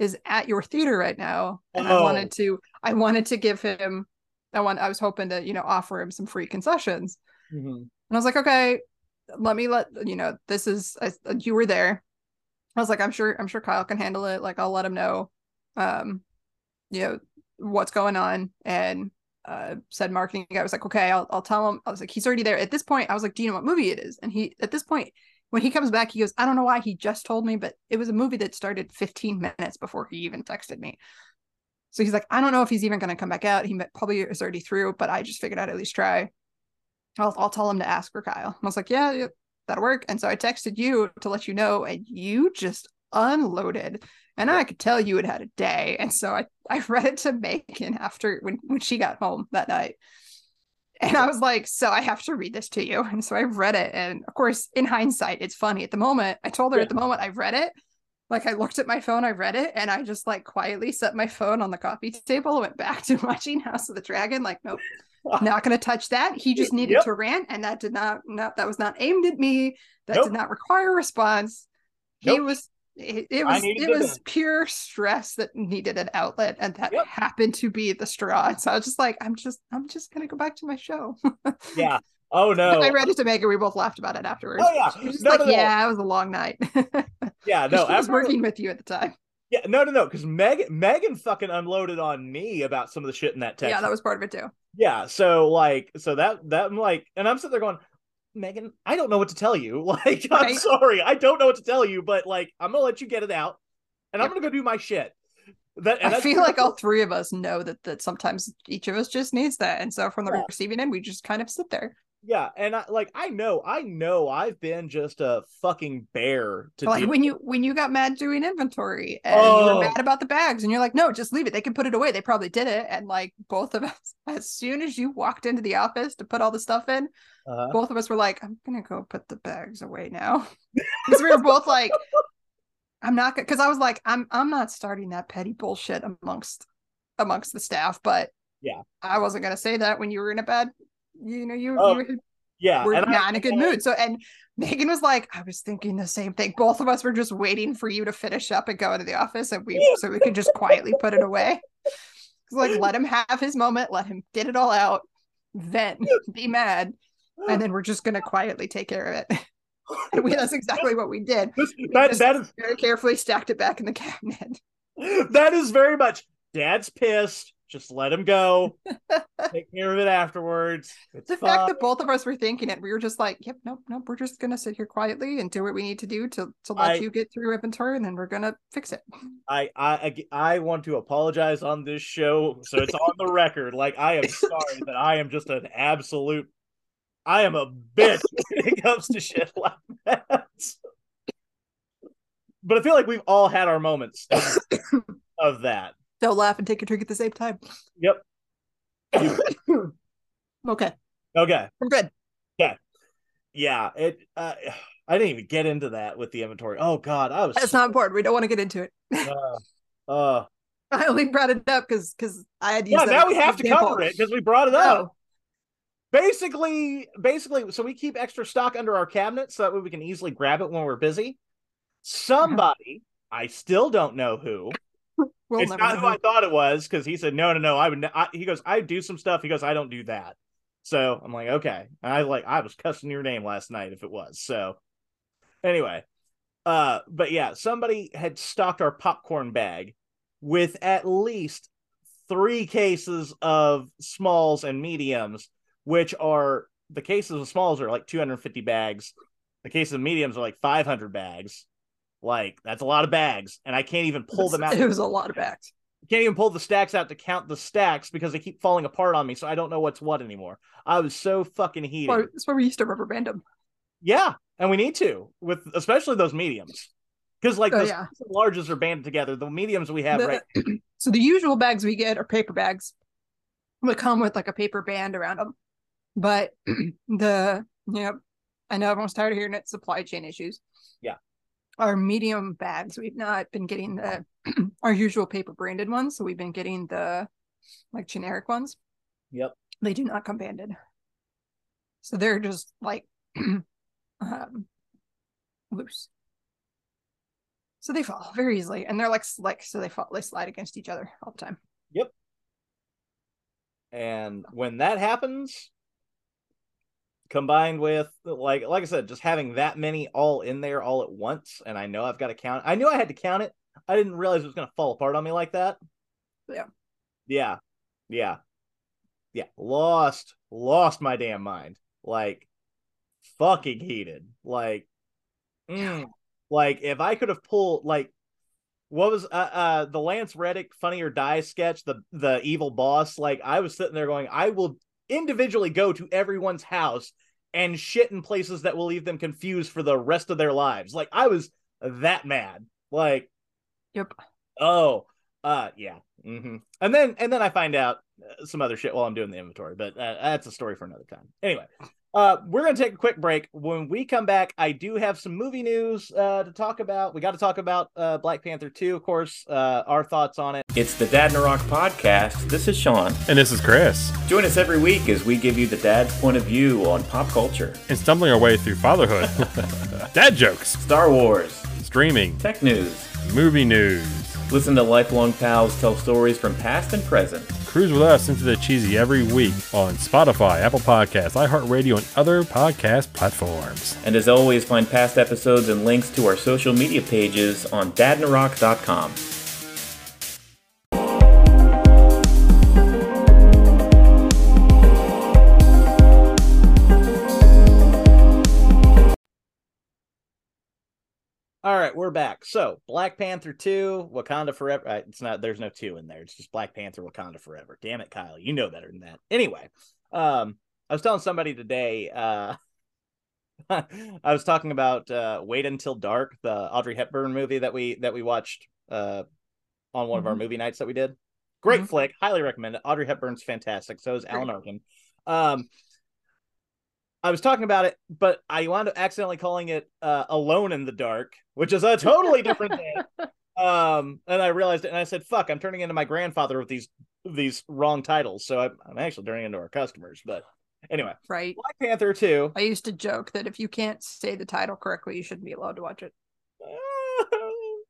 is at your theater right now, and I Oh. wanted to, I wanted to give him, I want, I was hoping to, you know, offer him some free concessions, mhm. and I was like, okay, let me let you know, this is, I, you were there. I was like, I'm sure, I'm sure Kyle can handle it. Like, I'll let him know, um, you know, what's going on, and uh said marketing guy was like okay I'll, I'll tell him. I was like he's already there. At this point i was like do you know what movie it is? And he at this point when he comes back he goes i don't know why he just told me but it was a movie that started 15 minutes before he even texted me. So he's like i don't know if he's even going to come back out. He probably is already through but i just figured i'd at least try i'll, I'll tell him to ask for kyle i was like yeah, yeah that'll work and so i texted you to let you know and you just unloaded and I could tell you had had a day. And so I, I read it to Megan after when, when she got home that night. And I was like, so I have to read this to you. And so I read it. And of course, in hindsight, it's funny. At the moment, I told her Yeah. at the moment I read it, like I looked at my phone, I read it, and I just like quietly set my phone on the coffee table and went back to watching House of the Dragon. Like, nope, not gonna touch that. He just needed Yep. to rant, and that did not no, that was not aimed at me. That Nope. did not require a response. He was it, it was it was vent. pure stress that needed an outlet, and that Yep. happened to be the straw. And so I was just like, I'm just I'm just gonna go back to my show. Yeah. Oh no. I read it to Megan. We both laughed about it afterwards. Oh, yeah. She was just No, like, no, no. yeah, it was a long night. Yeah. no, she was working with you at the time. Yeah. No. No. No. Because Megan Megan fucking unloaded on me about some of the shit in that text. Yeah, that was part of it too. Yeah. So like, so that that I'm like, and I'm sitting there going, Megan, I don't know what to tell you. Like, I'm Right. sorry, I don't know what to tell you, but like, I'm gonna let you get it out, and I'm gonna go do my shit. That I feel like all three of us know that that sometimes each of us just needs that, and so from the Yeah. receiving end, we just kind of sit there. Yeah, and I like I know, I know, I've been just a fucking bear to like when you when you got mad doing inventory and you Oh. were mad about the bags, and you're like, no, just leave it. They can put it away. They probably did it. And like both of us, as soon as you walked into the office to put all the stuff in, Uh-huh. both of us were like, I'm gonna go put the bags away now. Because we were both like, I'm not gonna because I was like, I'm I'm not starting that petty bullshit amongst amongst the staff, but Yeah. I wasn't gonna say that when you were in a bad you know, you, Oh, you were yeah, we're and I- not in a good I- mood. So, and Megan was like, I was thinking the same thing. Both of us were just waiting for you to finish up and go into the office, and we so we could just quietly put it away. like, let him have his moment, let him get it all out, vent, be mad, and then we're just gonna quietly take care of it. And we, that's exactly what we did. That just- that is Very carefully stacked it back in the cabinet. that is very much dad's pissed. Just let him go. Take care of it afterwards. It's The fine. fact that both of us were thinking it, we were just like, "Yep, nope, nope. We're just gonna sit here quietly and do what we need to do to to let I- you get through inventory, and then we're gonna fix it." I, I I I want to apologize on this show, so it's on the record. Like I am sorry that I am just an absolute. I am a bitch when it comes to shit like that. But I feel like we've all had our moments of that. Don't laugh and take a drink at the same time. Yep. Okay, Okay. I'm good. Yeah. Yeah. It. Uh, I didn't even get into that with the inventory. Oh God, I was. That's not important. We don't want to get into it. Uh, uh, I only brought it up because because I had yeah. Now we have to cover it because we brought it up. Oh, basically basically so we keep extra stock under our cabinet so that way we can easily grab it when we're busy somebody i still don't know who we'll it's not who i thought it was because he said no no no i would n- I, he goes i do some stuff. He goes i don't do that. So i'm like okay. And i like i was cussing your name last night if it was so. Anyway uh but yeah somebody had stocked our popcorn bag with at least three cases of smalls and mediums which are the cases of smalls are like 250 bags. The cases of mediums are like 500 bags like that's a lot of bags and i can't even pull them out It was a lot of bags. can't even pull the stacks out to count the stacks because they keep falling apart on me so i don't know what's what anymore i was so fucking heated Well, That's why we used to rubber band them. yeah and we need to with especially those mediums because like Oh, the yeah. larges are banded together the mediums we have The- right So the usual bags we get are paper bags. They come with like a paper band around them. But the you know, I know everyone's tired of hearing it. Supply chain issues. Yeah. Our medium bags, we've not been getting the our usual paper branded ones. So we've been getting the like generic ones. Yep. They do not come banded. So they're just like um loose. So they fall very easily, and they're like slick, so they fall, they slide against each other all the time. Yep. And when that happens combined with like like i said just having that many all in there all at once and i know i've got to count i knew i had to count it. I didn't realize it was going to fall apart on me like that. Yeah. yeah. Yeah. Yeah. Lost lost my damn mind. Like fucking heated. Like mm, like if i could have pulled like what was uh, uh the Lance Reddick Funny or Die sketch, the the evil boss? Like I was sitting there going, I will individually go to everyone's house and shit in places that will leave them confused for the rest of their lives. Like I was that mad. Like, Yep. oh, uh, yeah. Mm-hmm. And then and then I find out uh, some other shit while I'm doing the inventory, but uh, that's a story for another time. Anyway, Uh, we're going to take a quick break. When we come back, I do have some movie news uh, to talk about. We got to talk about uh, Black Panther 2, of course, uh, our thoughts on it. It's the Dad in a Rock podcast. This is Sean. And this is Chris. Join us every week as we give you the dad's point of view on pop culture, And stumbling our way through fatherhood, dad jokes, Star Wars, streaming, tech news. movie news. Listen to lifelong pals tell stories from past and present. Cruise with us into the cheesy every week on Spotify, Apple Podcasts, iHeartRadio, and other podcast platforms. And as always, find past episodes and links to our social media pages on dadinarock.com. All right, we're back. So, Black Panther 2, Wakanda Forever. Uh, it's not, there's no two in there. It's just Black Panther, Wakanda Forever. Damn it, Kyle. You know better than that. Anyway, um, I was telling somebody today, uh, I was talking about uh, Wait Until Dark, the Audrey Hepburn movie that we that we watched uh, on one of our Mhm. movie nights that we did. Great Mhm. flick, highly recommend it. Audrey Hepburn's fantastic. So is Alan Arkin. Um, I was talking about it, but I wound up accidentally calling it uh, Alone in the Dark, which is a totally different thing. Um, and I realized it, and I said, "Fuck, I'm turning into my grandfather with these these wrong titles." So I'm, I'm actually turning into our customers. But anyway, Right. Black Panther two. I used to joke that if you can't say the title correctly, you shouldn't be allowed to watch it.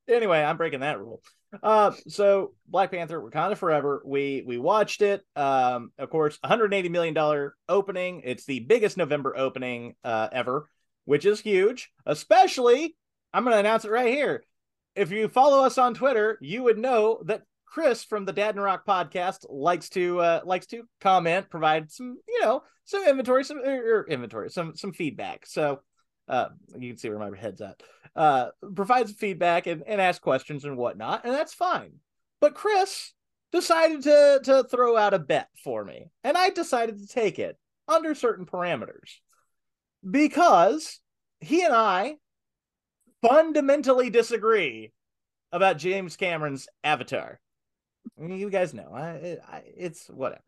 Anyway, I'm breaking that rule. Uh, so Black Panther, Wakanda Forever. We we watched it. Um, of course, 180 million dollar opening. It's the biggest November opening uh ever, which is huge. Especially, I'm going to announce it right here. If you follow us on Twitter, you would know that Chris from the Dad and Rock podcast likes to uh likes to comment, provide some you know some inventory, some or, or inventory, some some feedback. So uh you can see where my head's at. Uh provides feedback and, and ask questions and whatnot and that's fine. But chris decided to to throw out a bet for me and i decided to take it under certain parameters because he and i fundamentally disagree about james cameron's avatar. You guys know. I, I it's whatever.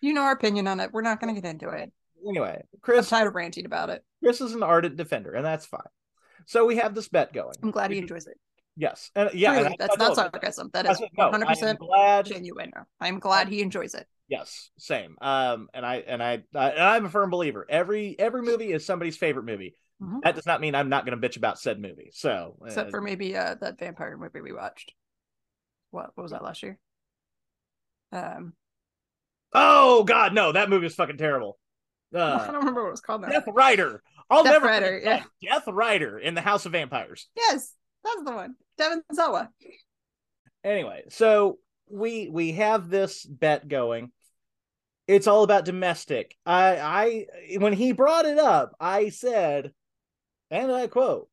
You know our opinion on it. We're not going to get into it. Anyway I'm chris tired of ranting about it. chris is an ardent defender and that's fine so we have this bet going I'm glad he enjoys it. yes and yeah and that's I not sarcasm. That is said, no, I am 100% glad genuine. I'm glad he enjoys it. Yes, same. Um, and I and I, I and I'm a firm believer. Every every movie is somebody's favorite movie. Mhm. That does not mean I'm not going to bitch about said movie. So, Except uh, for maybe uh, that vampire movie we watched. What, what was that last year? Um, oh god, no, that movie is fucking terrible. I Uh, don't remember what it was called now. Death Rider. I'll Death never Rider, yeah. Death Rider in the House of Vampires. Yes, that's the one. Devon Sawa. Anyway, so we we have this bet going. It's all about domestic. I I when he brought it up, I said, and I quote,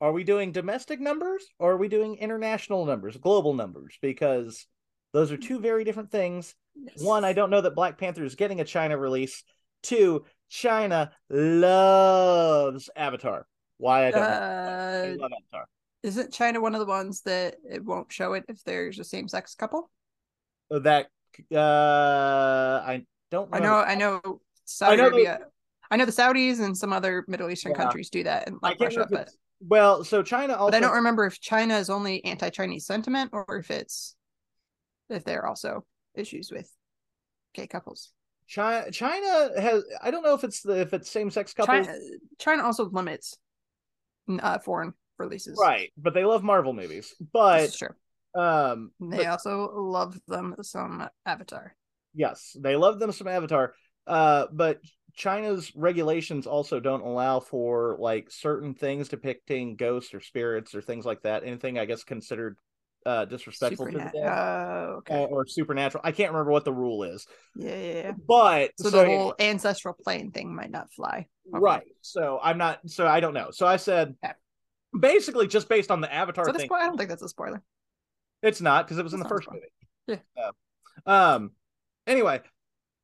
"Are we doing domestic numbers or are we doing international numbers, global numbers? Because those are two very different things. Yes. One, I don't know that Black Panther is getting a China release. Two, China loves Avatar. Why I don't Uh, love Avatar. isn't China one of the ones that it won't show it if there's a same-sex couple? That uh, I don't. I know, I know. Saudi I know they- Arabia. I know the Saudis and some other Middle Eastern Yeah. countries do that, and like Russia, but Well, so China also. but I don't remember if China is only anti-Chinese sentiment or if it's if there are also issues with gay couples. China, China has. I don't know if it's the if it's same sex couples. China, China also limits uh, foreign releases. Right, but they love Marvel movies. But true. um, They but also love them some Avatar. yes, they love them some Avatar. Uh, but China's regulations also don't allow for like certain things depicting ghosts or spirits or things like that. Anything I guess considered uh disrespectful to the dead Oh, okay. uh, or supernatural. I can't remember what the rule is, yeah, yeah, yeah. but So, so the whole ancestral plane thing might not fly. Okay. right. So I'm not. So I don't know. So I said Okay. basically just based on the Avatar So thing. I don't think that's a spoiler. It's not because it was in the It's not a first movie. Yeah. Um. Anyway,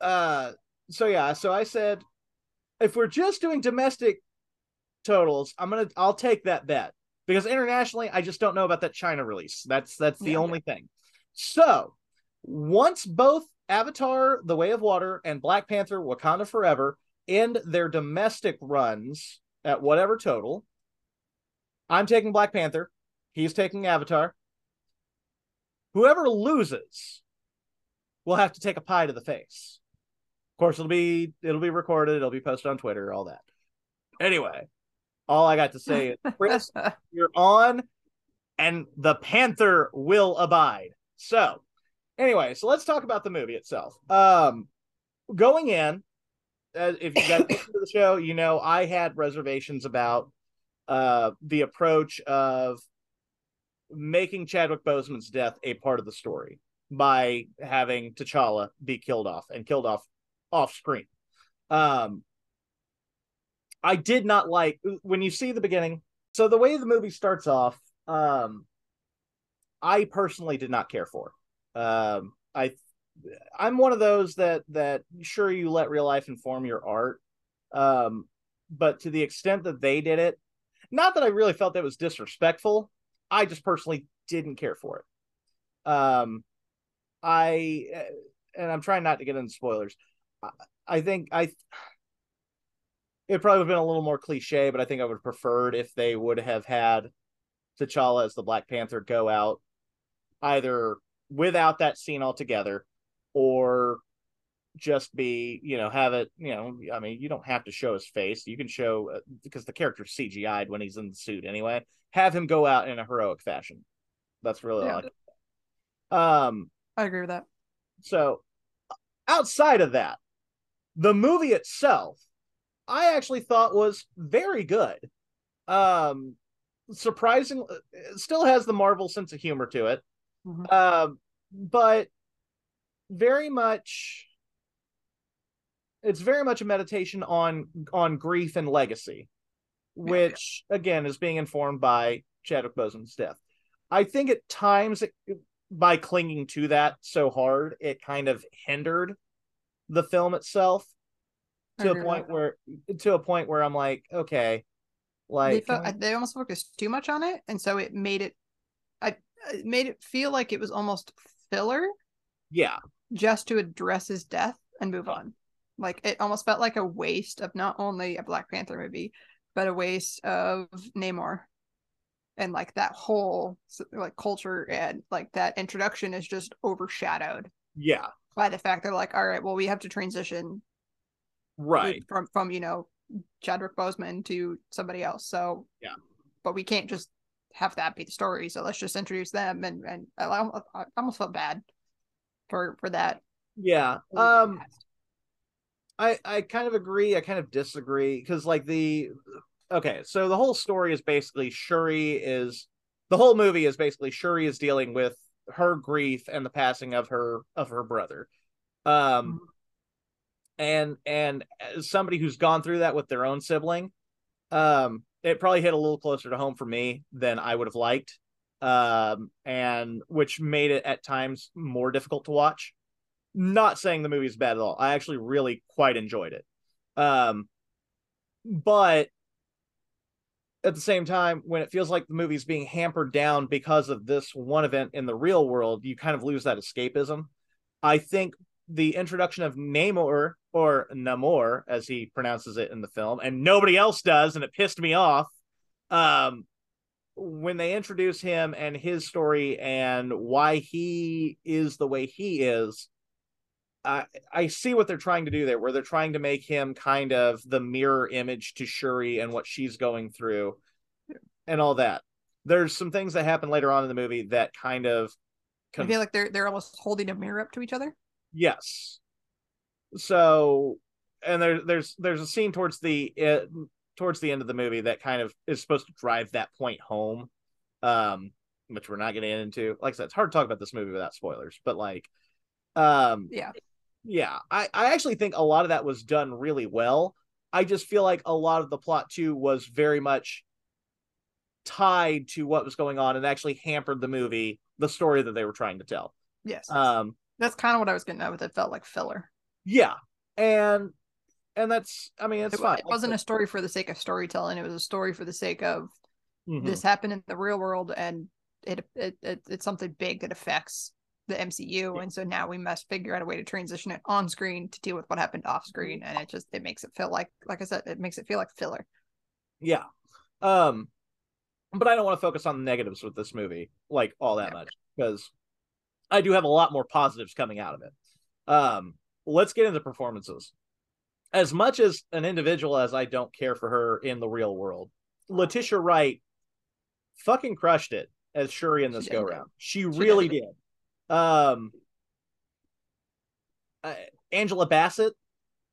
uh. So yeah. So I said, if we're just doing domestic totals, I'm gonna. I'll take that bet because internationally, I just don't know about that China release. That's that's the Yeah. only thing. So once both Avatar: The Way of Water and Black Panther: Wakanda Forever end their domestic runs at whatever total. I'm taking Black Panther. He's taking Avatar. Whoever loses will have to take a pie to the face. Of course, it'll be it'll be recorded. It'll be posted on Twitter. All that. Anyway, all I got to say is, Chris, you're on, and the Panther will abide. So, anyway, so let's talk about the movie itself. Um, going in, uh, if you guys listen to the show, you know I had reservations about uh the approach of making Chadwick Boseman's death a part of the story by having T'Challa be killed off and killed off off screen. Um, I did not like when you see the beginning. So the way the movie starts off, um, I personally did not care for. Um, I, I'm one of those that that sure you let real life inform your art, um, but to the extent that they did it, not that I really felt that was disrespectful. I just personally didn't care for it. Um, I and I'm trying not to get into spoilers. I, I think I it probably would have been a little more cliche, but I think I would have preferred if they would have had T'Challa as the Black Panther go out either without that scene altogether or just be, you know, have it, you know, I mean, you don't have to show his face. You can show uh, because the character's CGI'd when he's in the suit anyway. Have him go out in a heroic fashion. That's really Yeah. all I Um I agree with that. so outside of that, the movie itself, I actually thought was very good. Um surprising still has the Marvel sense of humor to it. Mhm. Um but very much it's very much a meditation on on grief and legacy, which again is being informed by Chadwick Boseman's death. I think at times it, by clinging to that so hard, it kind of hindered the film itself to a point where to a point where I'm like, okay, like felt, can we- they almost focused too much on it, and so it made it. I it made it feel like it was almost filler yeah, just to address his death and move on. Like it almost felt like a waste of not only a Black Panther movie, but a waste of Namor. And like that whole like culture and like that introduction is just overshadowed yeah, by the fact they're like, all right, well, we have to transition right, from from you know Chadwick Boseman to somebody else. So Yeah. but we can't just have that be the story. So let's just introduce them, and and I, I almost felt bad for for that. yeah. Um, I I kind of agree. I kind of disagree because like the okay, so the whole story is basically Shuri is the whole movie is basically Shuri is dealing with her grief and the passing of her of her brother. Um and and as somebody who's gone through that with their own sibling, um it probably hit a little closer to home for me than I would have liked. Um and which made it at times more difficult to watch not saying the movie's bad at all. I actually really quite enjoyed it. Um, but at the same time, when it feels like the movie's being hampered down because of this one event in the real world, you kind of lose that escapism. I think the introduction of Namor or Namor, as he pronounces it in the film, and nobody else does, and it pissed me off. Um, when they introduce him and his story and why he is the way he is, I I see what they're trying to do there, where they're trying to make him kind of the mirror image to Shuri and what she's going through, and all that. There's some things that happen later on in the movie that kind of, I feel like they're they're almost holding a mirror up to each other. yes. So, and there there's there's a scene towards the uh, towards the end of the movie that kind of is supposed to drive that point home, um, which we're not going to get into. Like I said, it's hard to talk about this movie without spoilers, but like, um, Yeah, yeah I, I actually think a lot of that was done really well i just feel like a lot of the plot too was very much tied to what was going on and actually hampered the movie the story that they were trying to tell yes, um that's kind of what I was getting at with it. Felt like filler. Yeah and and that's i mean it's It, fine it wasn't a story for the sake of storytelling. It was a story for the sake of Mhm. this happened in the real world, and it, it it it's something big that affects the MCU, and so now we must figure out a way to transition it on screen to deal with what happened off screen, and it just it makes it feel like, like I said, it makes it feel like filler. Yeah. Um, but I don't want to focus on the negatives with this movie like all that Yeah. much because I do have a lot more positives coming out of it. Um, let's get into performances. As much as an individual as I don't care for her in the real world, Letitia Wright fucking crushed it as Shuri in this go round. She really did. did. Um, uh, Angela Bassett.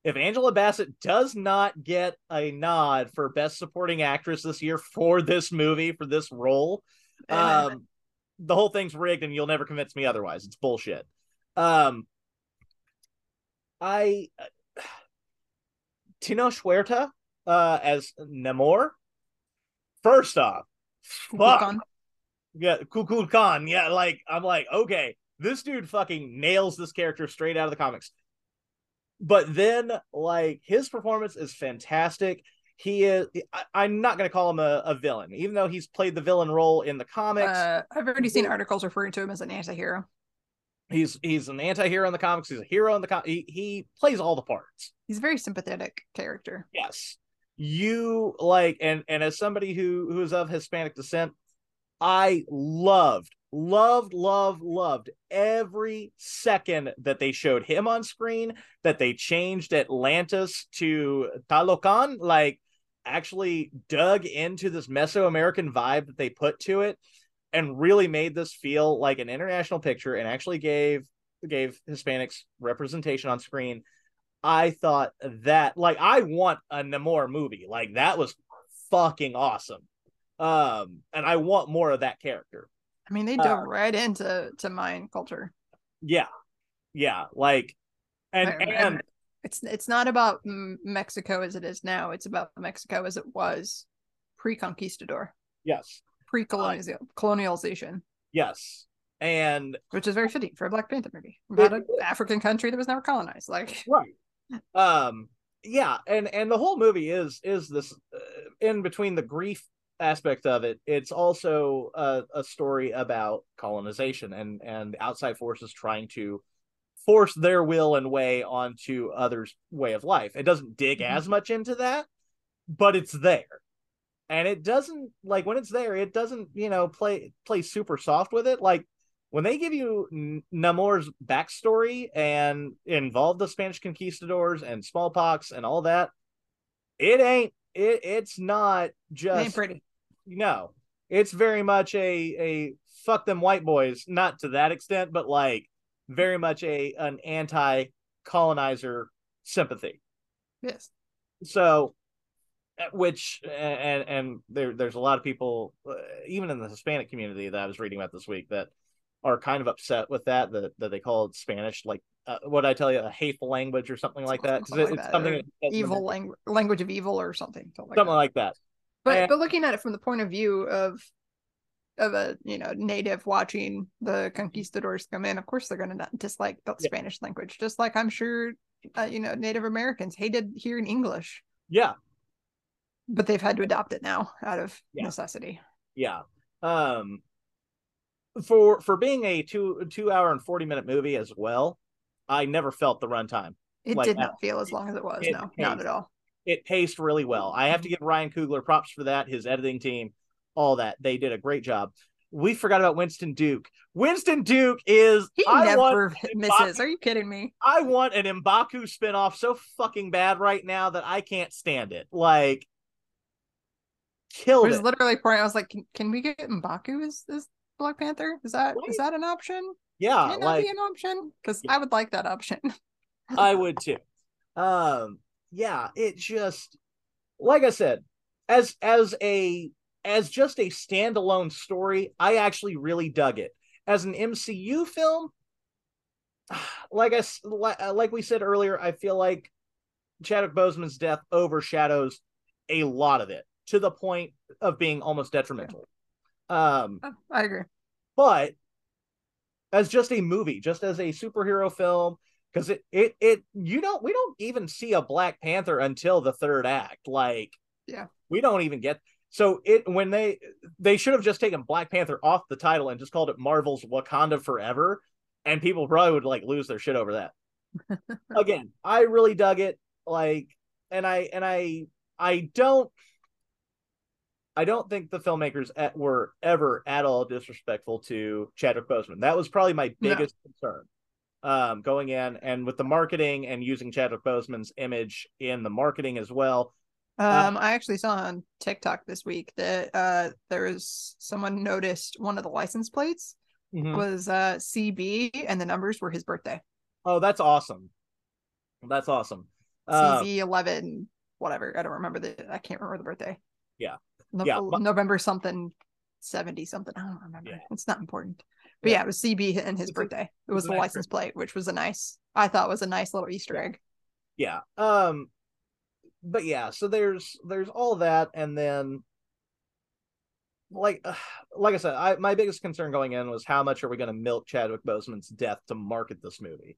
If Angela Bassett does not get a nod for Best Supporting Actress this year for this movie for this role, um, the whole thing's rigged, and you'll never convince me otherwise. It's bullshit. Um, I Tenoch Huerta uh, as Namor. First off, fuck Kukulkan. yeah, Kukulkan. Yeah, like I'm like, okay, this dude fucking nails this character straight out of the comics. But then, like, his performance is fantastic. He is. I, I'm not gonna call him a, a villain, even though he's played the villain role in the comics. Uh, I've already seen articles referring to him as an anti-hero. He's he's an anti-hero in the comics. He's a hero in the com. He, he plays all the parts. He's a very sympathetic character. Yes, you like, and and as somebody who who is of Hispanic descent, I loved, loved, loved, loved every second that they showed him on screen, that they changed Atlantis to Talokan, like actually dug into this Mesoamerican vibe that they put to it and really made this feel like an international picture and actually gave gave Hispanics representation on screen. I thought that like I want a Namor movie. Like that was fucking awesome. Um and I want more of that character. I mean, they dove Uh, right into to Mayan culture. Yeah. Yeah, like and I- I- and it's it's not about Mexico as it is now. It's about Mexico as it was pre-conquistador, yes. Pre-colonialization, Yes. And which is very fitting for a Black Panther movie about an African country that was never colonized. Like, right um yeah and and the whole movie is is this uh, in between the grief aspect of it it's also a, a story about colonization and and outside forces trying to force their will and way onto others way of life it doesn't dig Mhm. as much into that but it's there and it doesn't like when it's there it doesn't you know play play super soft with it like when they give you Namor's backstory and involve the Spanish conquistadors and smallpox and all that, it ain't it it's not it just ain't pretty. no. It's very much a a fuck them white boys, not to that extent, but like very much a an anti colonizer sympathy. Yes. So which and and there there's a lot of people uh, even in the Hispanic community that I was reading about this week that are kind of upset with that that, that they call it Spanish like uh, what I tell you a hateful language or something like that 'cause Something it- like it's that, something Evil language, language of evil, or something. Something like something that. like that. But And- but looking at it from the point of view of of a you know native watching the conquistadors come in, of course they're going to dislike the Yeah. Spanish language, just like I'm sure uh, you know Native Americans hated hearing English, Yeah, but they've had to adopt it now out of Yeah. necessity. yeah. Um for for being a two two hour and 40 minute movie as well, I never felt the runtime. It Like, did not feel as long as it was. it no, not at all. It paced really well. I have to give Ryan Coogler props for that, his editing team, all that. They did a great job. We forgot about Winston Duke. Winston Duke is He I never misses. Are you kidding me? I want an Mbaku spinoff so fucking bad right now that I can't stand it. Like killed was it. literally pouring. I was like, can, can we get Mbaku as, as Black Panther? Is that is that an option? yeah, Can that like be an option? Because Yeah. I would like that option. I would too. Um, yeah, it just like I said, as as a as just a standalone story, I actually really dug it. As an MCU film, like I uh, like we said earlier, I feel like Chadwick Boseman's death overshadows a lot of it to the point of being almost detrimental. Um, Oh, I agree. but as just a movie, just as a superhero film, because it it it you don't we don't even see a Black Panther until the third act. Like, Yeah. we don't even get so it when they they should have just taken Black Panther off the title and just called it Marvel's Wakanda Forever, and people probably would like lose their shit over that. Again, I really dug it. Like, and I and I I don't I don't think the filmmakers at, were ever at all disrespectful to Chadwick Boseman. That was probably my No. biggest concern um, going in, and with the marketing and using Chadwick Boseman's image in the marketing as well. Um, I actually saw on TikTok this week that uh there was someone noticed one of the license plates was uh CB and the numbers were his birthday. Oh, that's awesome. That's awesome. Uh, CZ eleven, whatever. I don't remember the I can't remember the birthday. Yeah. No- Yeah, November something, seventy something. I don't remember. Yeah. It's not important. But Yeah. yeah, it was CB and his birthday. It was the license plate, which was a nice. I thought was a nice little Easter egg. yeah um but yeah so there's there's all that and then like like i said i my biggest concern going in was how much are we going to milk chadwick boseman's death to market this movie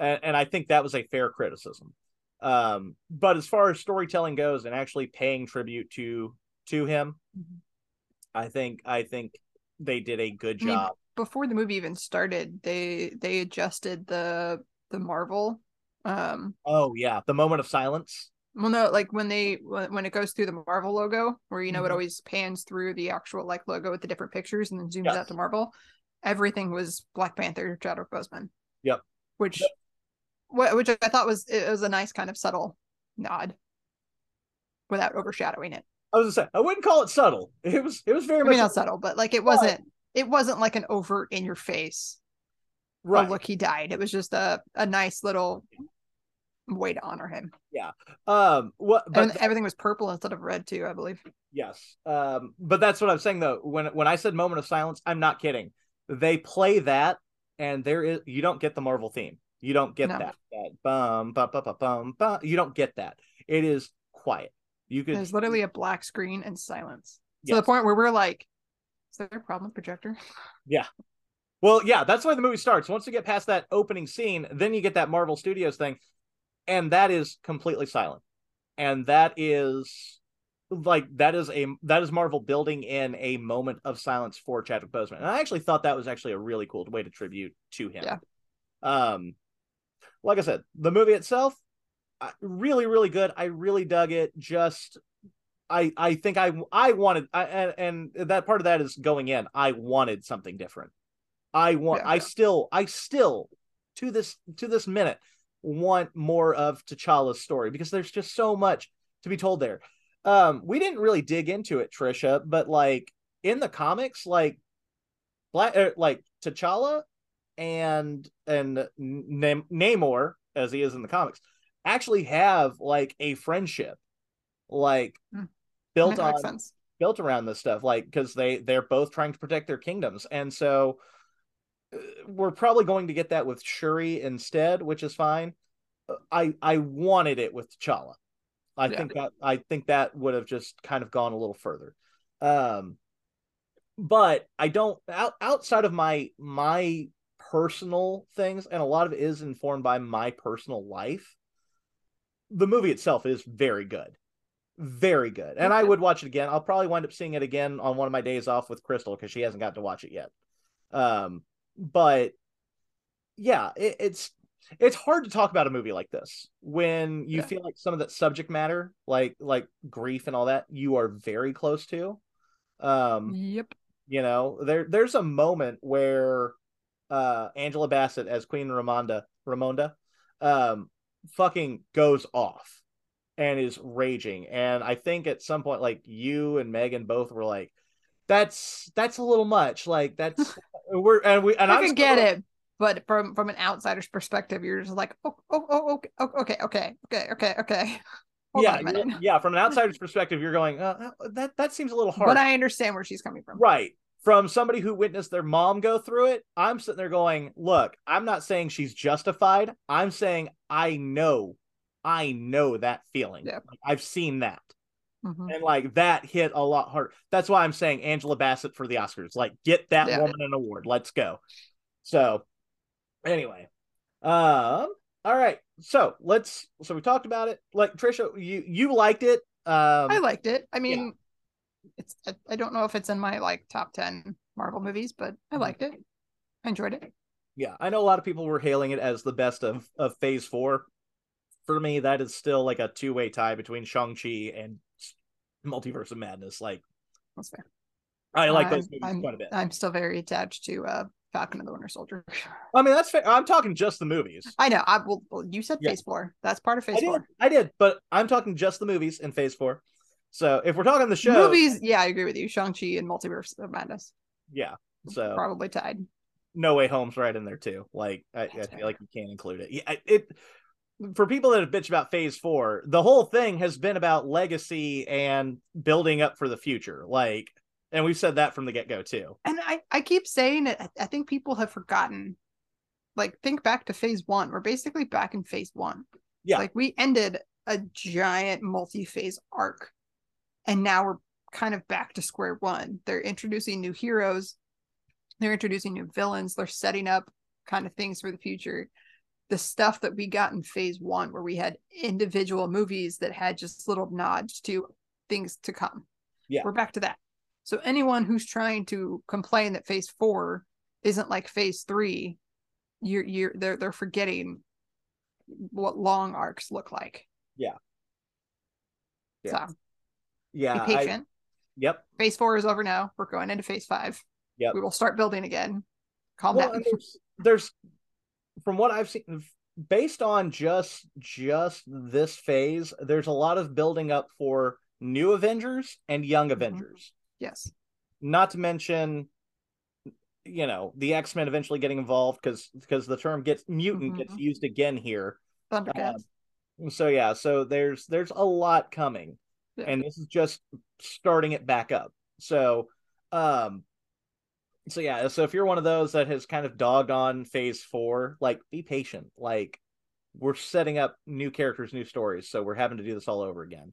and, and i think that was a fair criticism um but as far as storytelling goes and actually paying tribute to to him Mhm. i think i think they did a good I mean, job Before the movie even started, they they adjusted the the Marvel. Um, oh yeah the moment of silence well, no, like when they when, when it goes through the Marvel logo, where you know it Mhm. always pans through the actual like logo with the different pictures and then zooms Yes. out to Marvel. Everything was Black Panther, Chadwick Boseman. Yep. Which, Yep. wh- which I thought was it was a nice kind of subtle nod, without overshadowing it. I was gonna say i wouldn't call it subtle it was it was very I much mean, not subtle, but like it wasn't. It wasn't like an overt in your face. right Oh, look, he died. It was just a a nice little way to honor him. Yeah. Um what but and everything was purple instead of red too, I believe. Yes. Um, but that's what I'm saying though. When when I said moment of silence, I'm not kidding. They play that and there is you don't get the Marvel theme. You don't get No. that. That bum bum bum bum bum bum. You don't get that. It is quiet. You could There's literally a black screen and silence. To the point where we're like, is there a problem with projector? Yeah. Well, yeah, that's why the movie starts. Once you get past that opening scene, then you get that Marvel Studios thing, and that is completely silent. And that is like that is a that is Marvel building in a moment of silence for Chadwick Boseman. And I actually thought that was actually a really cool way to tribute to him. Yeah. Um like I said, the movie itself really really good. I really dug it. Just I I think I I wanted I and, and that part of that is going in. I wanted something different. I want Yeah. I still I still to this to this minute want more of T'Challa's story because there's just so much to be told there. Um we didn't really dig into it Trisha, but like in the comics like Black er, like T'Challa and and Nam- Namor as he is in the comics actually have like a friendship like Hmm. built on sense. built around this stuff like because they they're both trying to protect their kingdoms and so uh, we're probably going to get that with shuri instead which is fine i i wanted it with t'challa i Yeah. think that i think that would have just kind of gone a little further um but i don't out, outside of my my personal things and a lot of it is informed by my personal life the movie itself is very good. Very good. And i would watch it again. I'll probably wind up seeing it again on one of my days off with crystal because she hasn't got to watch it yet. Um but yeah it, it's it's hard to talk about a movie like this when you Yeah. feel like some of that subject matter like like grief and all that you are very close to. Um Yep. you know there there's a moment where uh angela bassett as queen ramonda ramonda um fucking goes off and is raging and i think at some point like you and megan both were like that's that's a little much like that's we're and we and I can get it, but from from an outsider's perspective, you're just like, oh, oh, oh, okay, oh, okay, okay, okay, okay, okay. Hold yeah on a minute. you're- yeah from an outsider's perspective you're going uh, that that seems a little hard But I understand where she's coming from. Right. From somebody who witnessed their mom go through it, I'm sitting there going, look, I'm not saying she's justified. I'm saying I know, I know that feeling. Yeah. I've seen that. Mhm. And like that hit a lot harder. That's why I'm saying Angela Bassett for the Oscars. Like, get that Yeah. woman an award. Let's go. So, anyway, um, all right. So let's. So we talked about it. Like Trisha, you you liked it. Um, I liked it. I mean, it's I, I don't know if it's in my like top ten Marvel movies, but I Mhm. liked it. I enjoyed it. Yeah, I know a lot of people were hailing it as the best of of Phase Four. For me, that is still like a two way tie between Shang Chi and Multiverse of Madness. Like, That's fair. I like those movies I'm, quite a bit. I'm still very attached to uh Falcon and the Winter Soldier. I mean, that's fair. I'm talking just the movies. I know. I will. Well, you said Yeah. Phase Four. That's part of Phase I did, Four. I did, but I'm talking just the movies in Phase Four. So if we're talking the show, Movies. Yeah, I agree with you. Shang Chi and Multiverse of Madness yeah. So probably tied. No Way Home's right in there too. Like I, I feel like you can't include it. Yeah, it for people that have bitched about Phase Four, the whole thing has been about legacy and building up for the future. Like, and we've said that from the get go too. And I, I keep saying it. I- think people have forgotten. Like, think back to phase one. We're basically back in phase one. Yeah. Like, we ended a giant multi phase arc. And now we're kind of back to square one. They're introducing new heroes, they're introducing new villains, they're setting up kind of things for the future. The stuff that we got in phase one, where we had individual movies that had just little nods to things to come. Yeah. We're back to that. So anyone who's trying to complain that phase four isn't like phase three, you're you're they're they're forgetting what long arcs look like. Yeah. Yeah. So Yeah. be I- patient. yep. phase four is over now. We're going into phase five. Yep. We will start building again. Calm Well, down. there's, there's from what I've seen based on just just this phase, there's a lot of building up for new Avengers and young Avengers. yes. not to mention you know the x-men eventually getting involved because because the term gets mutant gets Mhm. used again here Thundercats. so yeah so there's there's a lot coming Yeah. and this is just starting it back up. So um so yeah so if you're one of those that has kind of dogged on phase four like be patient. Like we're setting up new characters new stories so we're having to do this all over again.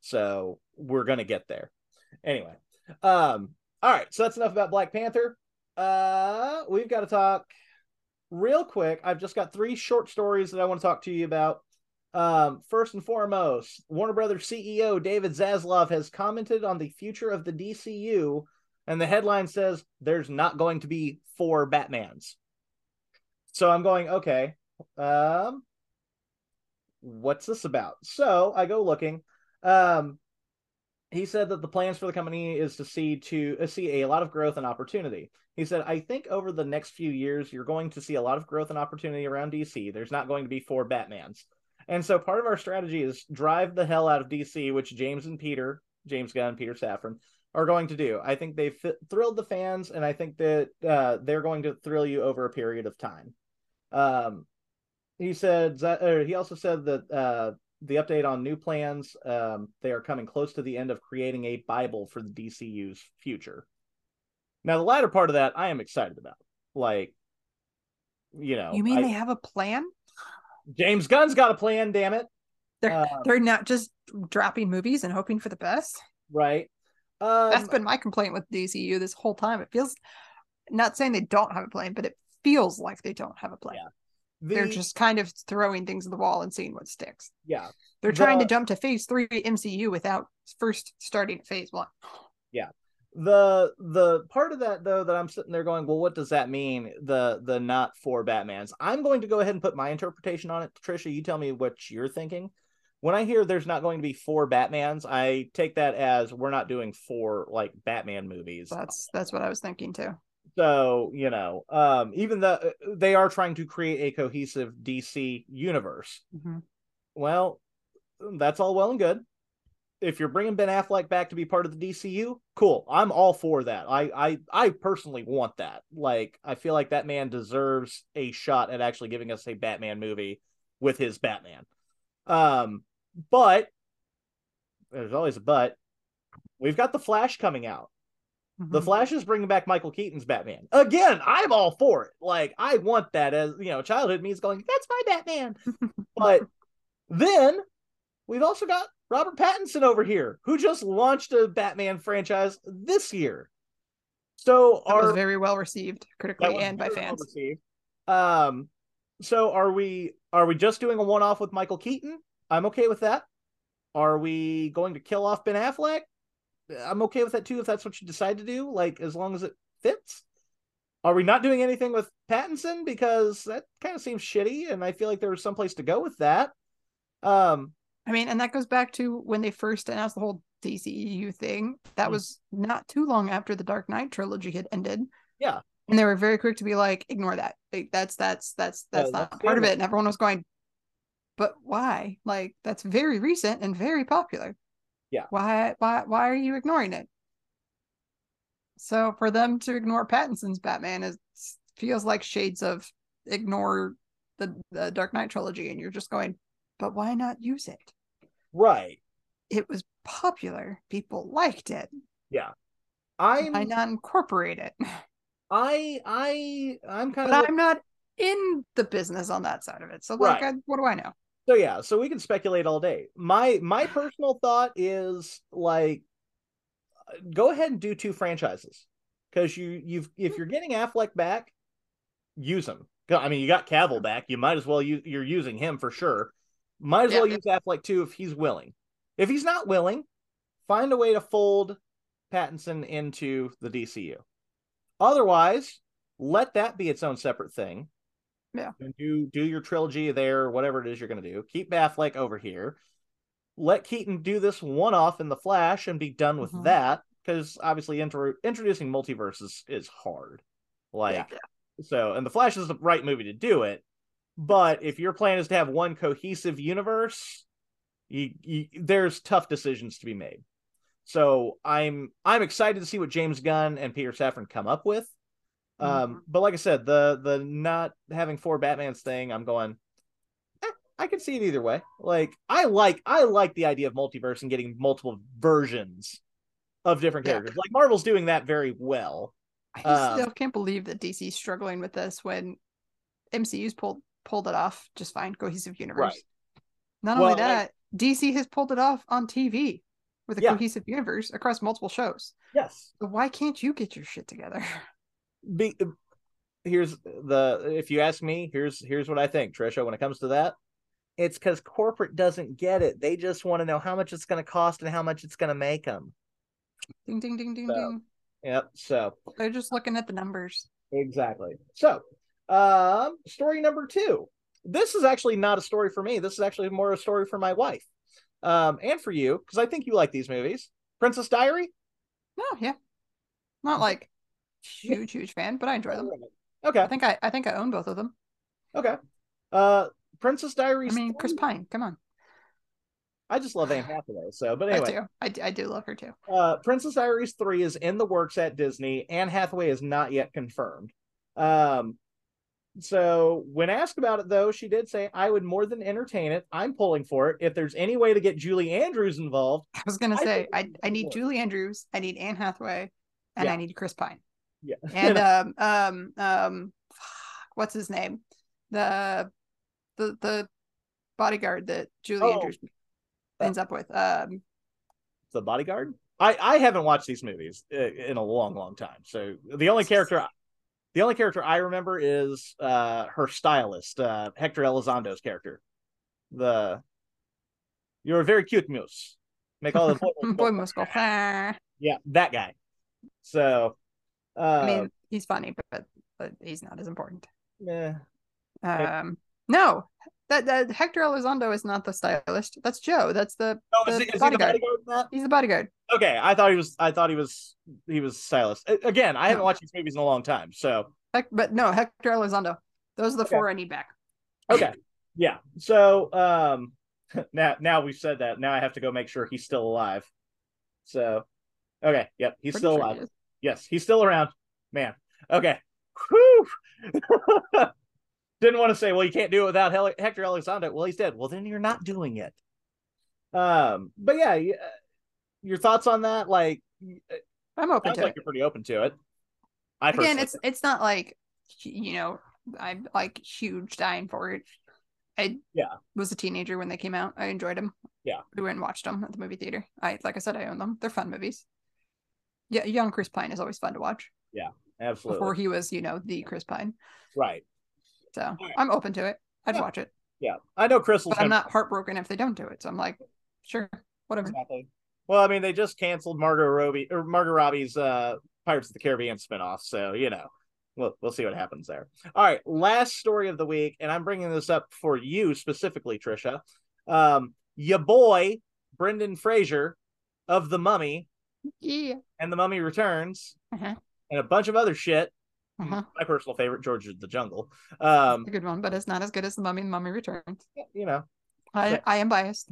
So we're gonna get there. Anyway um all right so that's enough about black panther. Uh we've got to talk real quick. I've just got three short stories that i want to talk to you about um, first and foremost, Warner Brothers CEO David Zaslav has commented on the future of the DCU, and the headline says there's not going to be four Batmans. So I'm going, okay, um, what's this about? So I go looking. Um, he said that the plans for the company is to see to uh, see a lot of growth and opportunity. He said, I think over the next few years, you're going to see a lot of growth and opportunity around DC. There's not going to be four Batmans. And so part of our strategy is drive the hell out of DC, which James and Peter, James Gunn, Peter Safran, are going to do. I think they've thrilled the fans, and I think that uh, they're going to thrill you over a period of time. Um, he said that, he also said that uh, the update on new plans, um, they are coming close to the end of creating a Bible for the DCU's future. Now, the latter part of that, I am excited about. Like, you know, you mean I- they have a plan? James Gunn's got a plan, damn it. They're Uh, they're not just dropping movies and hoping for the best. right? Um, That's been my complaint with DCU this whole time. It feels not saying they don't have a plan, but it feels like they don't have a plan. Yeah. They're just kind of throwing things at the wall and seeing what sticks. yeah, They're trying to jump to phase three MCU without first starting phase one. The the part of that though that I'm sitting there going, well, what does that mean? The the not four Batman's. I'm going to go ahead and put my interpretation on it. Trisha, you tell me what you're thinking. When I hear there's not going to be four Batmans, I take that as we're not doing four like Batman movies. That's that's what I was thinking too. So, you know, um, even though they are trying to create a cohesive DC universe, Mhm. well, that's all well and good. If you're bringing Ben Affleck back to be part of the DCU, cool. I'm all for that. I I I personally want that. Like I feel like that man deserves a shot at actually giving us a Batman movie with his Batman. Um but there's always a but. We've got the Flash coming out. The Mhm. Flash is bringing back Michael Keaton's Batman. Again, I'm all for it. Like, I want that as, you know, childhood me is going, that's my Batman. but then we've also got Robert Pattinson over here, who just launched a Batman franchise this year. So That are was very well received critically and by very well fans. Um, so are we are we just doing a one off with Michael Keaton? I'm okay with that. Are we going to kill off Ben Affleck? I'm okay with that too if that's what you decide to do. Like as long as it fits. are we not doing anything with Pattinson because that kind of seems shitty, and I feel like there was some place to go with that. Um, I mean, and that goes back to when they first announced the whole DCEU thing. That Mm. was not too long after the Dark Knight trilogy had ended. Yeah. And they were very quick to be like, ignore that. Like, that's that's that's that's not that's part of it. And everyone was going, but why? Like that's very recent and very popular. Yeah. Why why why are you ignoring it? So for them to ignore Pattinson's Batman is feels like shades of ignore the, the Dark Knight trilogy, and you're just going, but why not use it? right. It was popular. People liked it. Yeah. I'm Why not incorporate it? I I I'm kind But of I'm not in the business on that side of it. So like, Right. I, what do I know? so yeah, so we can speculate all day. My my personal thought is like go ahead and do two franchises because you you've if you're getting Affleck back, use him. I mean, you got Cavill back. You might as well use you're using him for sure. Might as Yeah. well use Affleck too if he's willing. If he's not willing, find a way to fold Pattinson into the DCU. Otherwise, let that be its own separate thing. Yeah. And do do your trilogy there, whatever it is you're going to do. Keep Affleck over here. Let Keaton do this one off in the Flash and be done with Mhm. that because obviously intro- introducing multiverses is hard. Like so, and the Flash is the right movie to do it. But if your plan is to have one cohesive universe, you, you, there's tough decisions to be made. So I'm I'm excited to see what James Gunn and Peter Safran come up with. Um, but like I said, the the not having four Batmans thing, I'm going. eh, I can see it either way. Like I like I like the idea of multiverse and getting multiple versions of different Yeah. characters. Like Marvel's doing that very well. I Um, still can't believe that DC's struggling with this when MCU's pulled pulled it off just fine, cohesive universe. Right. Not Well, only that, DC has pulled it off on TV with a Yeah. cohesive universe across multiple shows. Yes. So why can't you get your shit together? be here's the if you ask me here's here's what i think trisha when it comes to that it's because corporate doesn't get it they just want to know how much it's going to cost and how much it's going to make them ding ding ding ding So- ding. yep so They're just looking at the numbers. exactly so um story number two this is actually not a story for me this is actually more a story for my wife um and for you because i think you like these movies princess diary Oh yeah. Not like huge, huge fan, but I enjoy them. okay I think I I think I own both of them. okay uh princess Diary. I mean, Chris Pine, come on. i just love anne hathaway so but I anyway do. I, I do love her too. Uh, Princess Diaries 3 is in the works at Disney. Anne Hathaway is not yet confirmed. Um, so when asked about it, though, she did say, I would more than entertain it. I'm pulling for it. If there's any way to get Julie Andrews involved, I was gonna I say I I need. Julie Andrews, I need Anne Hathaway, and Yeah. I need Chris Pine. yeah. And um um um what's his name? The the the bodyguard that Julie Oh. Andrews ends up with. Um the bodyguard. I, I haven't watched these movies uh, in a long, long time. So the only character, the only character I remember is uh, her stylist, uh, Hector Elizondo's character. The you're a very cute moose. Make all the boy- Boy must go. "Ah." Yeah, that guy. So, uh, I mean, he's funny, but but he's not as important. eh, Um no. That, that Hector Elizondo is not the stylist. That's Joe. That's the oh, the is, he, is he the bodyguard. bodyguard that? he's the bodyguard. Okay, I thought he was. I thought he was. He was stylist. Again, I haven't No. watched these movies in a long time. So, Hec- but no, Hector Elizondo. Those are the Okay. four I need back. okay, yeah. So, um, now now we've said that. Now I have to go make sure he's still alive. So, okay, yep, he's Pretty still sure alive. is. Yes, he's still around. Man. Okay. Whew. Didn't want to say, well, you can't do it without Hector Elizondo. Well, he's dead. Well, then you're not doing it. Um, but yeah, your thoughts on that? Like, I'm open sounds to like it. you're pretty open to it. I Again, personally it's it's not like you know I'm like huge dying for it. I Yeah. was a teenager when they came out. I enjoyed them. Yeah. we went and watched them at the movie theater. I like I said, I own them. They're fun movies. Yeah, young Chris Pine is always fun to watch. Yeah, absolutely Before he was, you know, the Chris Pine. right. So I'm open to it. I'd Yeah. watch it, Yeah, I know Chris. but I'm not heartbroken if they don't do it. So I'm like, sure, whatever. exactly. Well, I mean, they just canceled Margot Robbie or Margot Robbie's uh, Pirates of the Caribbean spinoff, so you know we'll we'll see what happens there. All right, last story of the week, and I'm bringing this up for you specifically, Trisha. Um, your boy Brendan Fraser of The Mummy Yeah. and The Mummy Returns Uh-huh. and a bunch of other shit. Uh-huh. My personal favorite, George of the Jungle. Um, a good one, but it's not as good as the Mummy and Mummy Returns. you know, I. I am biased.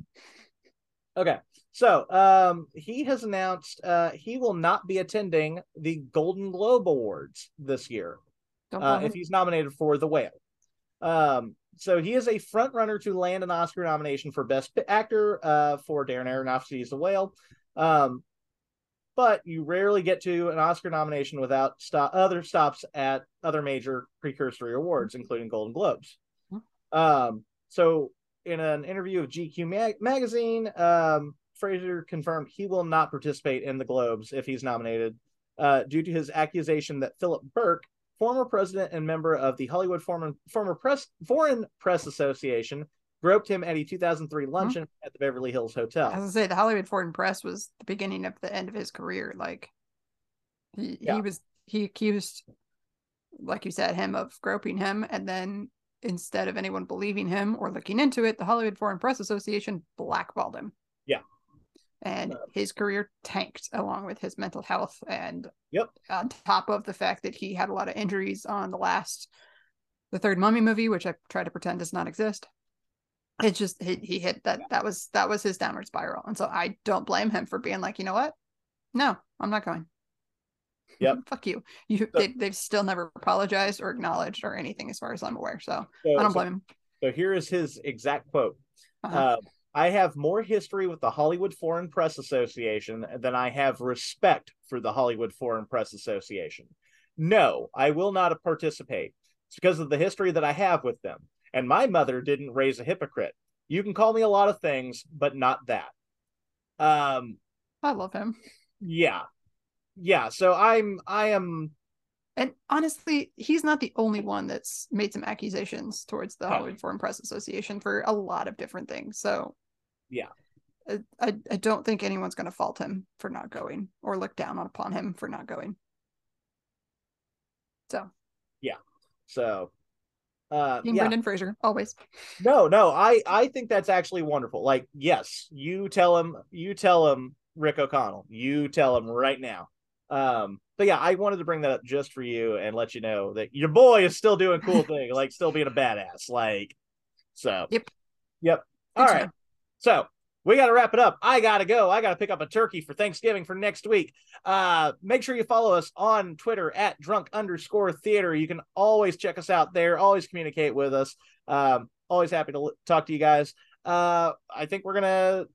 Okay. So um he has announced uh he will not be attending the Golden Globe Awards this year uh, if he's nominated for The Whale. Um so he is a front runner to land an Oscar nomination for Best Actor uh for Darren Aronofsky's The Whale. Um but you rarely get to an Oscar nomination without stop other stops at other major precursory awards, including Golden Globes. Um, so in an interview with GQ mag- magazine, um, Fraser confirmed he will not participate in the Globes if he's nominated, uh, due to his accusation that Philip Berk, former president and member of the Hollywood Foreign, former press, Foreign Press Association, groped him at a 2003 luncheon at the Beverly Hills Hotel. As I say, the Hollywood Foreign Press was the beginning of the end of his career. Like he Yeah. he was he accused, like you said, him of groping him, and then instead of anyone believing him or looking into it, the Hollywood Foreign Press Association blackballed him. Yeah. And his career tanked along with his mental health and Yep. on top of the fact that he had a lot of injuries on the last the third mummy movie which i try to pretend does not exist. It just he, he hit that that was that was his downward spiral. And so i don't blame him for being like you know what? No i'm not going. Yep. fuck you. You they, they've still never apologized or acknowledged or anything as far as i'm aware. So So, i don't so- blame him. so here is his exact quote. Uh-huh. Uh, I have more history with the Hollywood Foreign Press Association than I have respect for the Hollywood Foreign Press Association. No, I will not participate. It's because of the history that I have with them. And my mother didn't raise a hypocrite. You can call me a lot of things, but not that. Um, i love him yeah. Yeah, so I'm I am And honestly, he's not the only one that's made some accusations towards the. Hollywood Foreign Press Association for a lot of different things. So, Yeah. I, I, don't think anyone's going to fault him for not going or look down upon him for not going. So, yeah. so uh yeah. Brendan Fraser, always. No, no, I I think that's actually wonderful. Like, yes, you tell him, you tell him, Rick O'Connell, you tell him right now. Um, but yeah, I wanted to bring that up just for you and let you know that your boy is still doing cool things, like still being a badass. Like, so Yep. yep. Good All to right. So we got to wrap it up. I got to go. I got to pick up a turkey for Thanksgiving for next week. Uh, make sure you follow us on Twitter at drunk underscore theater. You can always check us out there, always communicate with us. Um, always happy to talk to you guys. Uh, I think we're going to,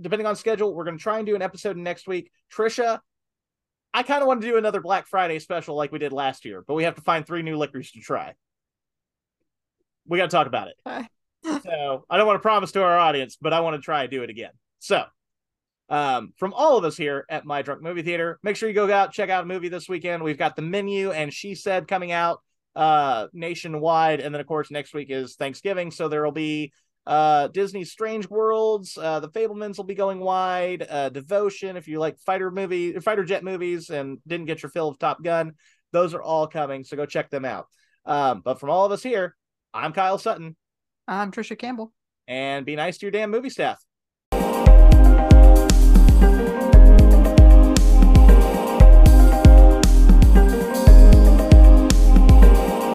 depending on schedule, we're going to try and do an episode next week. Trisha, I kind of want to do another Black Friday special like we did last year, but we have to find three new liquors to try. We got to talk about it. Okay. So I don't want to promise to our audience, but I want to try and do it again. So, um, from all of us here at My Drunk Movie Theater, make sure you go out check out a movie this weekend. We've got the menu and She Said coming out uh nationwide, and then of course next week is Thanksgiving, so there will be uh Disney's Strange Worlds, uh the Fabelmans will be going wide, uh Devotion if you like fighter movie fighter jet movies and didn't get your fill of Top Gun, those are all coming, so go check them out. Um, but from all of us here, I'm Kyle Sutton, I'm Trisha Campbell. and be nice to your damn movie staff.